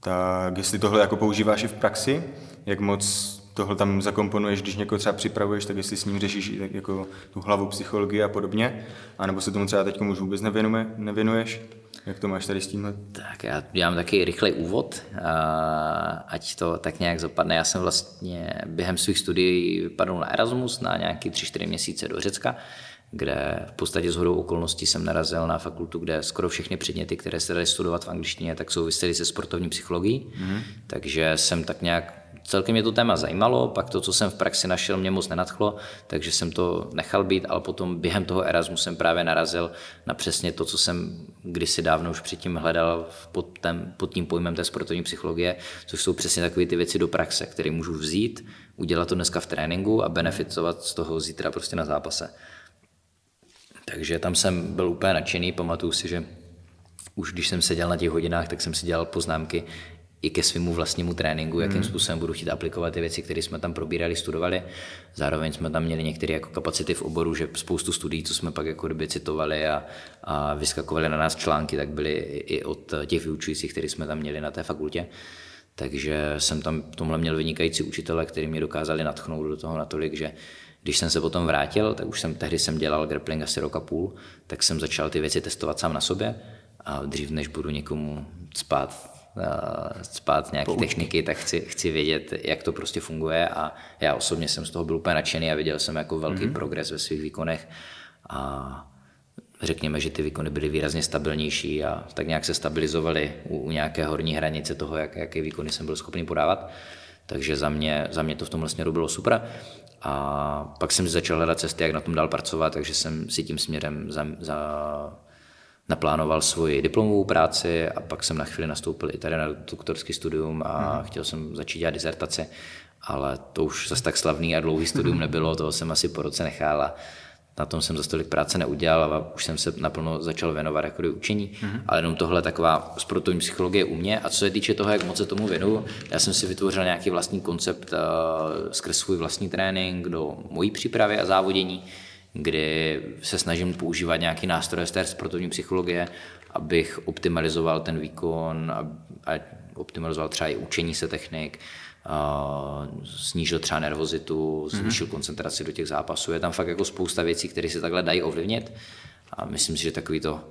Tak jestli tohle jako používáš i v praxi, jak moc tohle tam zakomponuješ, když někoho třeba připravuješ, tak jestli s ním řešíš jako tu hlavu psychologii a podobně, anebo se tomu třeba teď už vůbec nevěnuje, nevěnuješ? Jak to máš tady s tímhle? Tak já dělám taky rychlej úvod, ať to tak nějak zapadne. Já jsem vlastně během svých studií vypadl na Erasmus na nějaký 3-4 měsíce do Řecka, kde v podstatě z hodou okolností jsem narazil na fakultu, kde skoro všechny předměty, které se daly studovat v angličtině, tak souvisely se sportovní psychologií. Mm-hmm. Takže jsem tak nějak celkem mě to téma zajímalo, pak to, co jsem v praxi našel, mě moc nenadchlo, takže jsem to nechal být, ale potom během toho Erasmu jsem právě narazil na přesně to, co jsem kdysi dávno už předtím hledal pod, tém, pod tím pojmem té sportovní psychologie, což jsou přesně takové ty věci do praxe, které můžu vzít, udělat to dneska v tréninku a benefitovat z toho zítra prostě na zápase. Takže tam jsem byl úplně nadšený, pamatuju si, že už když jsem seděl na těch hodinách, tak jsem si dělal poznámky, i ke svému vlastnímu tréninku, jakým hmm. způsobem budu chtít aplikovat ty věci, které jsme tam probírali, studovali. Zároveň jsme tam měli některé jako kapacity v oboru, že spoustu studií, co jsme pak jako kdyby citovali a, a vyskakovali na nás články, tak byly i od těch vyučujících, které jsme tam měli na té fakultě. Takže jsem tam tomhle měl vynikající učitele, který mě dokázali natchnout do toho natolik, že když jsem se potom vrátil, tak už jsem tehdy jsem dělal grappling asi rok a půl, tak jsem začal ty věci testovat sám na sobě a dřív než budu někomu spát spát nějaké Poučky. techniky, tak chci, chci vědět, jak to prostě funguje a já osobně jsem z toho byl úplně nadšený a viděl jsem jako velký mm-hmm. progres ve svých výkonech a řekněme, že ty výkony byly výrazně stabilnější a tak nějak se stabilizovaly u, u nějaké horní hranice toho, jak, jaké výkony jsem byl schopný podávat. Takže za mě, za mě to v tomhle směru bylo super. A pak jsem začal hledat cesty, jak na tom dál pracovat, takže jsem si tím směrem za, za naplánoval svoji diplomovou práci a pak jsem na chvíli nastoupil i tady na doktorský studium a hmm. chtěl jsem začít dělat dizertaci, ale to už zase tak slavný a dlouhý studium nebylo, toho jsem asi po roce nechal a na tom jsem za tolik práce neudělal a už jsem se naplno začal věnovat jako učení, mm-hmm. ale jenom tohle taková sportovní psychologie u mě. A co se týče toho, jak moc se tomu věnuju, já jsem si vytvořil nějaký vlastní koncept uh, skrz svůj vlastní trénink do mojí přípravy a závodění, kdy se snažím používat nějaký nástroje z té sportovní psychologie, abych optimalizoval ten výkon a, a optimalizoval třeba i učení se technik, snížil třeba nervozitu, zvýšil mm-hmm. koncentraci do těch zápasů. Je tam fakt jako spousta věcí, které se takhle dají ovlivnit a myslím si, že takový to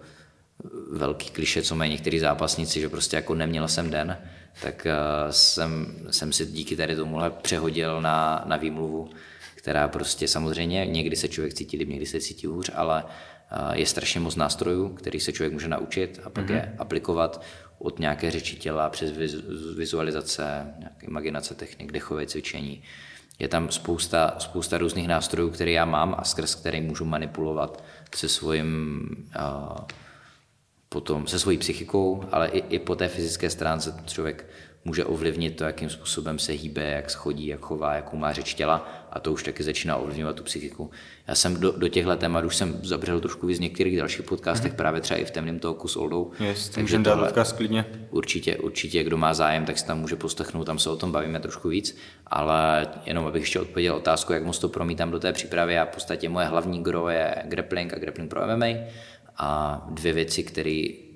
velký kliše, co mají některý zápasníci, že prostě jako neměl jsem den, tak jsem, jsem si díky tady tomuhle přehodil na, na výmluvu, která prostě samozřejmě někdy se člověk cítí líp, někdy se cítí hůř, ale je strašně moc nástrojů, který se člověk může naučit a pak mm-hmm. je aplikovat od nějaké řeči těla přes vizualizace, nějaké imaginace technik, dechové cvičení. Je tam spousta, spousta různých nástrojů, které já mám a skrz které můžu manipulovat se svým uh, potom se svojí psychikou, ale i, i po té fyzické stránce člověk může ovlivnit to, jakým způsobem se hýbe, jak schodí, jak chová, jakou má řeč těla a to už taky začíná ovlivňovat tu psychiku. Já jsem do, do těchto témat už jsem zabřel trošku víc v některých dalších podcastech, mm-hmm. právě třeba i v temném toku s Oldou. Yes, takže dát odkaz klidně. Určitě, určitě, kdo má zájem, tak se tam může poslechnout, tam se o tom bavíme trošku víc, ale jenom abych ještě odpověděl otázku, jak moc to promítám do té přípravy a v podstatě moje hlavní gro je grappling a grappling pro MMA a dvě věci, které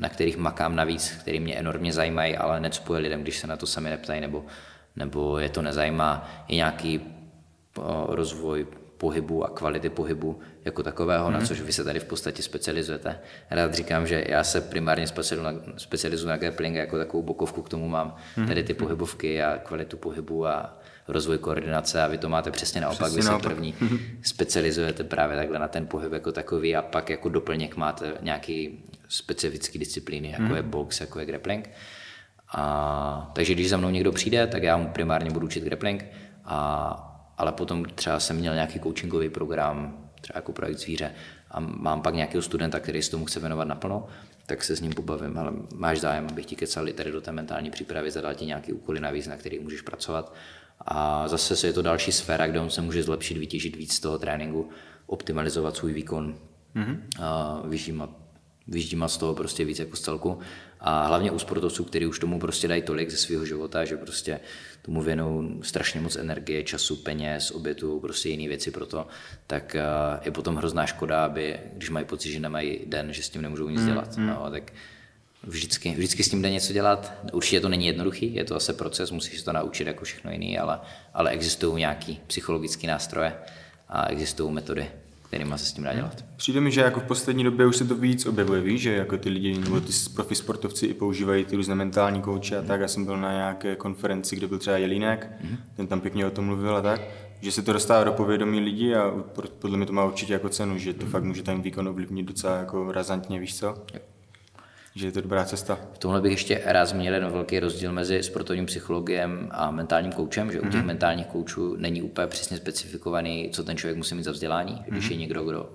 na kterých makám navíc, které mě enormně zajímají, ale necpuje lidem, když se na to sami neptají, nebo, nebo je to nezajímá. Je nějaký rozvoj pohybu a kvality pohybu jako takového, hmm. na mhm. což vy se tady v podstatě specializujete. Rád říkám, že já se primárně specializuji na, grappling jako takovou bokovku, k tomu mám hmm. tady ty pohybovky a kvalitu pohybu a rozvoj koordinace a vy to máte přesně naopak, přesně vy se naopak. první mhm. specializujete právě takhle na ten pohyb jako takový a pak jako doplněk máte nějaký specifické disciplíny, jako hmm. je box, jako je grappling. A, takže když za mnou někdo přijde, tak já mu primárně budu učit grappling, a, ale potom třeba jsem měl nějaký coachingový program, třeba jako projekt zvíře, a mám pak nějakého studenta, který se tomu chce věnovat naplno, tak se s ním pobavím, ale máš zájem, abych ti kecal tady do té mentální přípravy, zadal ti nějaký úkoly navíc, na který můžeš pracovat. A zase je to další sféra, kde on se může zlepšit, vytěžit víc z toho tréninku, optimalizovat svůj výkon, mm-hmm. a vyžímat vyždímat z toho prostě víc jako z celku. A hlavně u sportovců, kteří už tomu prostě dají tolik ze svého života, že prostě tomu věnou strašně moc energie, času, peněz, obětu, prostě jiné věci pro to, tak uh, je potom hrozná škoda, aby, když mají pocit, že nemají den, že s tím nemůžou nic mm, dělat. Mm. No, tak vždycky, vždycky s tím jde něco dělat. Určitě to není jednoduchý, je to zase proces, musíš se to naučit jako všechno jiný, ale, ale existují nějaký psychologické nástroje a existují metody, kterými se s tím dá dělat. Přijde mi, že jako v poslední době už se to víc objevuje, víš, že jako ty lidi nebo ty profi sportovci i používají ty různé mentální kouče a tak. Já jsem byl na nějaké konferenci, kde byl třeba Jelínek, mm-hmm. ten tam pěkně o tom mluvil a tak, že se to dostává do povědomí lidí a podle mě to má určitě jako cenu, že to mm-hmm. fakt může ten výkon ovlivnit docela jako razantně, víš co? Že je to dobrá cesta. V tomhle bych ještě rád zmínil jeden velký rozdíl mezi sportovním psychologem a mentálním koučem, že mm-hmm. u těch mhm. mentálních koučů není úplně přesně specifikovaný, co ten člověk musí mít za vzdělání. Mm-hmm. Když je někdo, kdo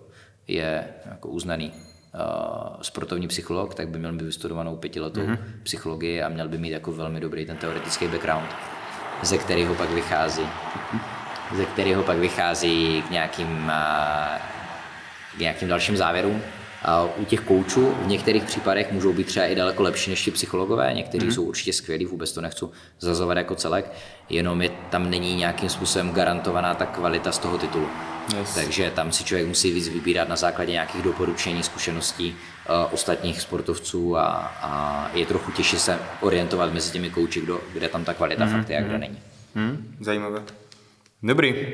je jako uznaný uh, sportovní psycholog, tak by měl být vystudovanou pětiletou mm-hmm. psychologii a měl by mít jako velmi dobrý ten teoretický background, ze kterého pak vychází, mm-hmm. ze kterého pak vychází k nějakým, uh, k nějakým dalším závěrům u těch koučů v některých případech můžou být třeba i daleko lepší než ti psychologové, někteří mm. jsou určitě skvělí, vůbec to nechci zazovat jako celek, jenom je, tam není nějakým způsobem garantovaná ta kvalita z toho titulu. Yes. Takže tam si člověk musí víc vybírat na základě nějakých doporučení, zkušeností uh, ostatních sportovců a, a je trochu těžší se orientovat mezi těmi kouči, kdo, kde tam ta kvalita mm. fakt je a kde není. Mm. Zajímavé. Dobrý.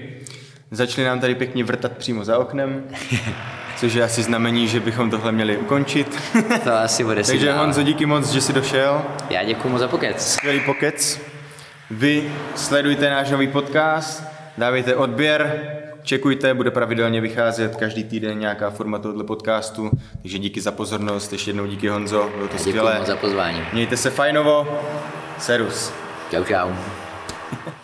Začali nám tady pěkně vrtat přímo za oknem. (laughs) což je asi znamení, že bychom tohle měli ukončit. (laughs) To asi bude Takže Honzo, díky moc, že jsi došel. Já děkuji moc za pokec. Skvělý pokec. Vy sledujte náš nový podcast, dávejte odběr, čekujte, bude pravidelně vycházet každý týden nějaká forma tohoto podcastu, takže díky za pozornost, ještě jednou díky Honzo, bylo to skvělé. Děkuji za pozvání. Mějte se fajnovo, serus. Čau, čau. (laughs)